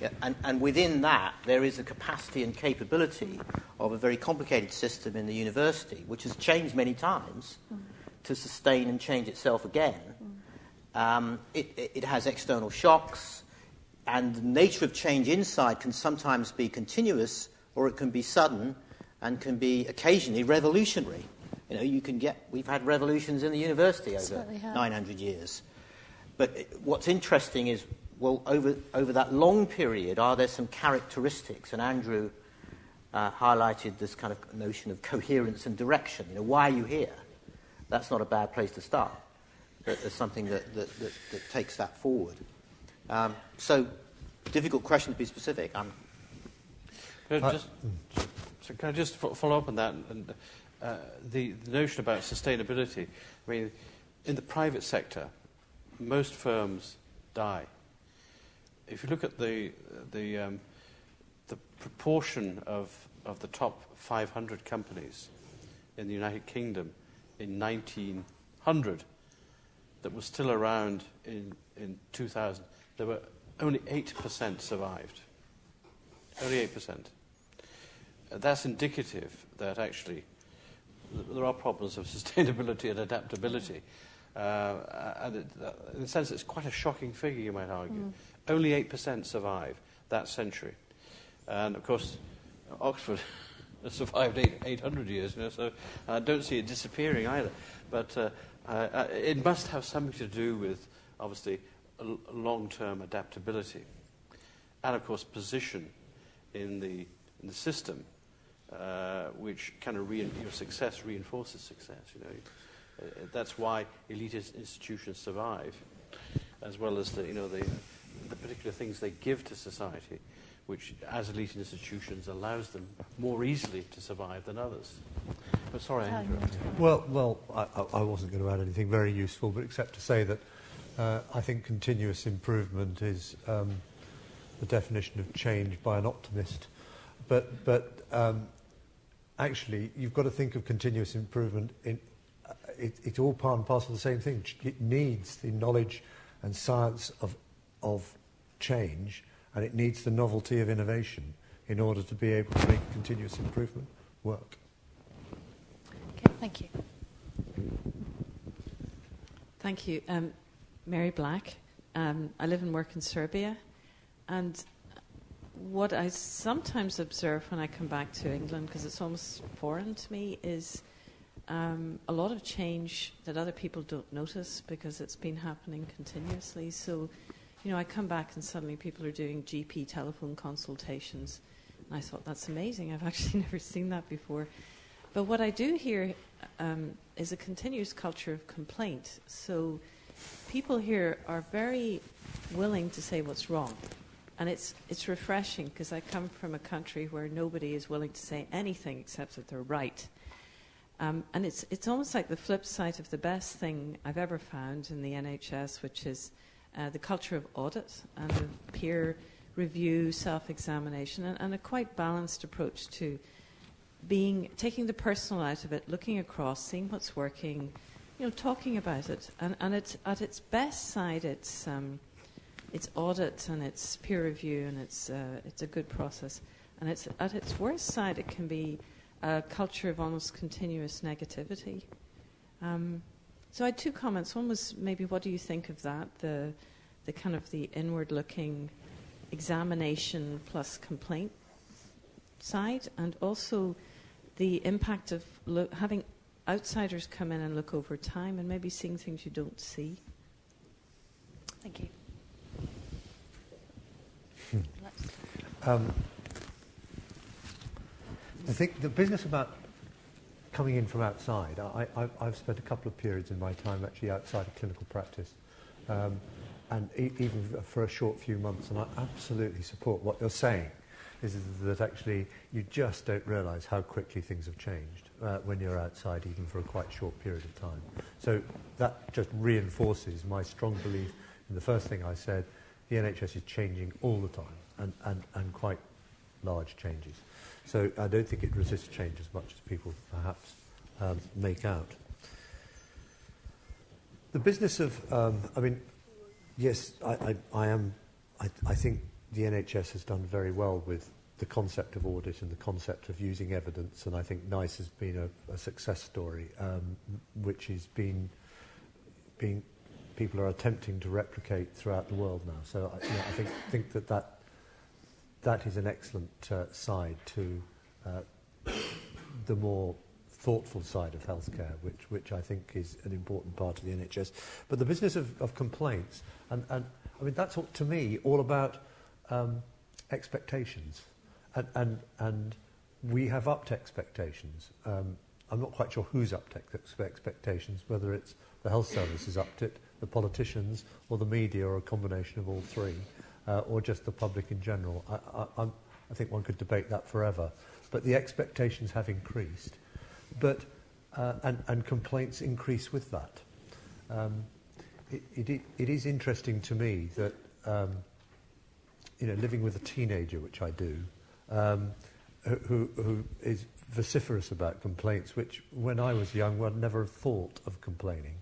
Yeah, and, and within that, there is a capacity and capability of a very complicated system in the university, which has changed many times to sustain and change itself again. Um, it, it, it has external shocks, and the nature of change inside can sometimes be continuous or it can be sudden and can be occasionally revolutionary. You know, you can get, we've had revolutions in the university over 900 years. But what's interesting is, well, over, over that long period, are there some characteristics? And Andrew uh, highlighted this kind of notion of coherence and direction. You know, why are you here? That's not a bad place to start. There's something that, that, that, that takes that forward. Um, so, difficult question to be specific. I'm Can I I- just, so can I just follow up on that? And, uh, the, the notion about sustainability. I mean, in the private sector, most firms die. If you look at the, the, um, the proportion of, of the top 500 companies in the United Kingdom in 1900 that was still around in, in 2000, there were only 8% survived. Only 8%. Uh, That's indicative that actually there are problems of sustainability and adaptability. Uh, and it, uh, in a sense, it's quite a shocking figure, you might argue. Only 8% survive that century. And of course, Oxford survived eight, 800 years, you know, so I don't see it disappearing either. But uh, it must have something to do with, obviously, a l- long-term adaptability. And of course, position in the, in the system, uh, which kind of your success reinforces success. You know, uh, that's why elite ins- institutions survive, as well as the, you know, the, the particular things they give to society, which, as elite institutions, allows them more easily to survive than others. But sorry, I interrupted. Well, well, I- I wasn't going to add anything very useful, but except to say that uh, I think continuous improvement is um, the definition of change by an optimist. But, but um, actually, you've got to think of continuous improvement in. Uh, it, it's all part and parcel of the same thing. It needs the knowledge and science of, of change, and it needs the novelty of innovation in order to be able to make continuous improvement work. Okay, thank you. Thank you. Um, Mary Black. Um, I live and work in Serbia. And what I sometimes observe when I come back to England, because it's almost foreign to me, is um, a lot of change that other people don't notice because it's been happening continuously. So, you know, I come back and suddenly people are doing GP telephone consultations. And I thought, that's amazing. I've actually never seen that before. But what I do hear um, is a continuous culture of complaint. So people here are very willing to say what's wrong. And it's, it's refreshing because I come from a country where nobody is willing to say anything except that they're right. Um, and it's, it's almost like the flip side of the best thing I've ever found in the NHS, which is uh, the culture of audit and of peer review, self examination, and, and a quite balanced approach to being taking the personal out of it, looking across, seeing what's working, you know, talking about it, and and it's at its best side, it's um, it's audit and it's peer review and it's uh, it's a good process, and it's at its worst side, it can be a culture of almost continuous negativity. Um, so I had two comments. One was maybe what do you think of that? The the kind of the inward-looking examination plus complaint side, and also the impact of lo- having outsiders come in and look over time and maybe seeing things you don't see. Thank you. Um, I think the business about coming in from outside, I, I, I've spent a couple of periods in my time actually outside of clinical practice, um, and e- even for a short few months, and I absolutely support what you're saying, is that actually you just don't realise how quickly things have changed uh, when you're outside, even for a quite short period of time. So that just reinforces my strong belief in the first thing I said, the NHS is changing all the time, and, and, and quite large changes. So I don't think it resists change as much as people perhaps um, make out. The business of, um, I mean, yes, I, I, I am, I, I think the NHS has done very well with the concept of audit and the concept of using evidence, and I think NICE has been a, a success story, um, which has been, being, people are attempting to replicate throughout the world now. So I, you know, I think, think that, that that is an excellent uh, side to uh, the more thoughtful side of healthcare, which, which I think is an important part of the NHS. But the business of, of complaints, and, and I mean, that's all, to me all about um, expectations. And, and, and we have upped expectations. Um, I'm not quite sure who's upped ex- expectations, whether it's the health service has upped it, the politicians, or the media, or a combination of all three uh, or just the public in general. I, I, I think one could debate that forever. But the expectations have increased, but uh, and, and complaints increase with that. Um, it, it, it is interesting to me that um, you know living with a teenager, which I do, um, who, who is vociferous about complaints, which when I was young, one never thought of complaining.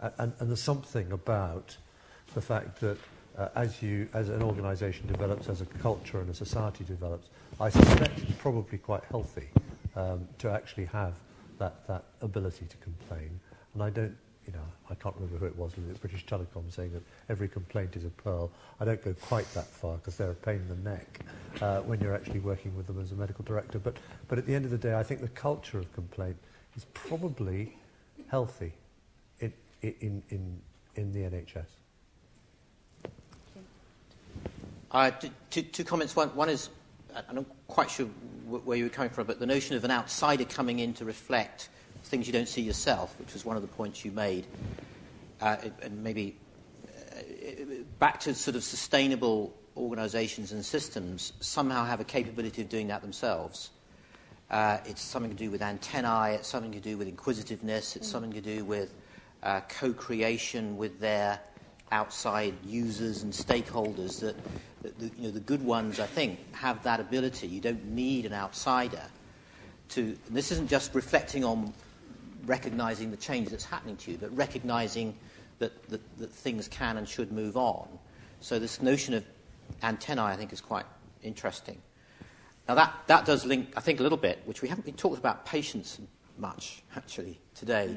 And, and there's something about the fact that uh, as, you, as an organisation develops, as a culture and a society develops, I suspect it's probably quite healthy um, to actually have that, that ability to complain. And I don't, you know, I can't remember who it was, was it British Telecom saying that every complaint is a pearl. I don't go quite that far because they're a pain in the neck uh, when you're actually working with them as a medical director. But, but at the end of the day, I think the culture of complaint is probably healthy in, in, in, in the NHS. Uh, two, two comments. One, one is, I'm not quite sure where you were coming from, but the notion of an outsider coming in to reflect things you don't see yourself, which was one of the points you made, uh, and maybe uh, back to sort of sustainable organizations and systems somehow have a capability of doing that themselves. Uh, it's something to do with antennae, it's something to do with inquisitiveness, it's mm. something to do with uh, co creation with their outside users and stakeholders that, that the, you know, the good ones, I think, have that ability. You don't need an outsider to. this isn't just reflecting on recognizing the change that's happening to you, but recognizing that, that, that things can and should move on. So, this notion of antennae, I think, is quite interesting. Now, that, that does link, I think, a little bit, which we haven't been talked about patience much, actually, today.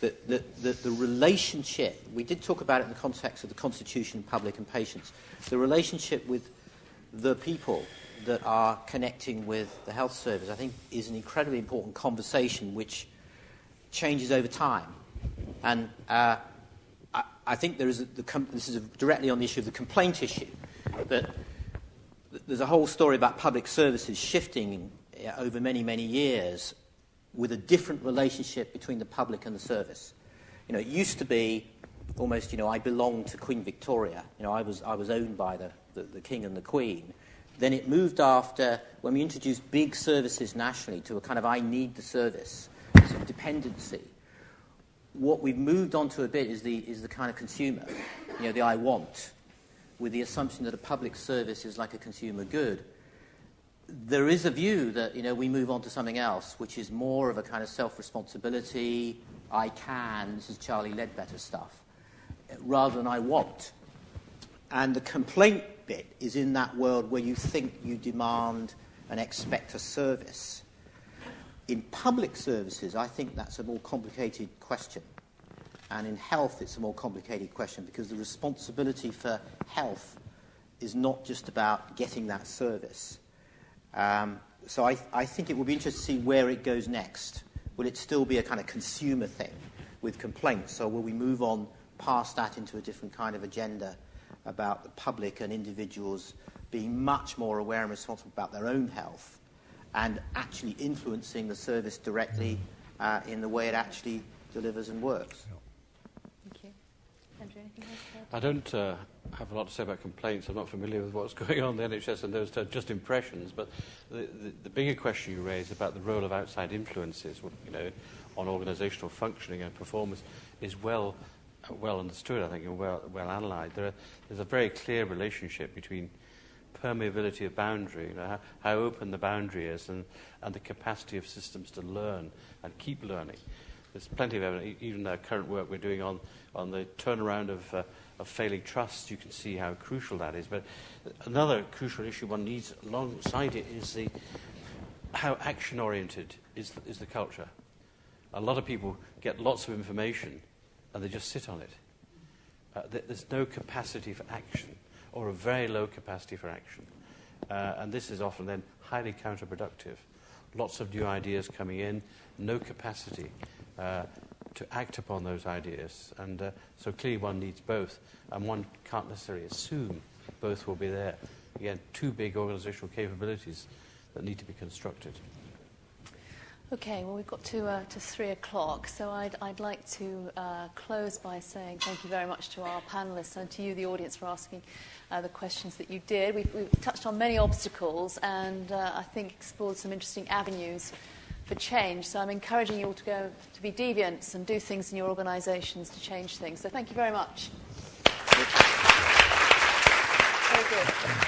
The, the, the, the relationship, we did talk about it in the context of the Constitution, public and patients, the relationship with the people that are connecting with the health service, I think, is an incredibly important conversation which changes over time. And uh, I, I, think there is a, the this is a, directly on the issue of the complaint issue, that there's a whole story about public services shifting uh, over many, many years with a different relationship between the public and the service. You know, it used to be almost, you know, I belonged to Queen Victoria. You know, I was, I was owned by the, the, the King and the Queen. Then it moved after, when we introduced big services nationally, to a kind of I need the service, of dependency. What we've moved on to a bit is the, is the kind of consumer, you know, the I want, with the assumption that a public service is like a consumer good there is a view that you know we move on to something else, which is more of a kind of self-responsibility. I can. This is Charlie Leadbeater stuff, rather than I want. And the complaint bit is in that world where you think you demand and expect a service. In public services, I think that's a more complicated question. And in health, it's a more complicated question because the responsibility for health is not just about getting that service um, so I, I think it will be interesting to see where it goes next. Will it still be a kind of consumer thing with complaints, or will we move on past that into a different kind of agenda about the public and individuals being much more aware and responsible about their own health and actually influencing the service directly uh, in the way it actually delivers and works? Thank you. Andrew, anything else? I don't uh, have a lot to say about complaints. I'm not familiar with what's going on in the NHS and those are just impressions. But the, the, the bigger question you raise about the role of outside influences, you know, on organisational functioning and performance is well, uh, well understood, I think, and well, well analysed. There are, there's a very clear relationship between permeability of boundary, you know, how, how open the boundary is, and, and the capacity of systems to learn and keep learning. There's plenty of evidence, even the current work we're doing on, on the turnaround of uh, of failing trust, you can see how crucial that is. But another crucial issue one needs alongside it is the how action oriented is the, is the culture. A lot of people get lots of information and they just sit on it. Uh, there's no capacity for action, or a very low capacity for action. Uh, and this is often then highly counterproductive. Lots of new ideas coming in, no capacity. Uh, to act upon those ideas. And uh, so clearly one needs both, and one can't necessarily assume both will be there. Again, two big organizational capabilities that need to be constructed. Okay, well, we've got to, uh, to three o'clock, so I'd, I'd like to uh, close by saying thank you very much to our panelists and to you, the audience, for asking uh, the questions that you did. We've, we've touched on many obstacles and uh, I think explored some interesting avenues for change. So I'm encouraging you all to go to be deviants and do things in your organisations to change things. So thank you very much. Very good.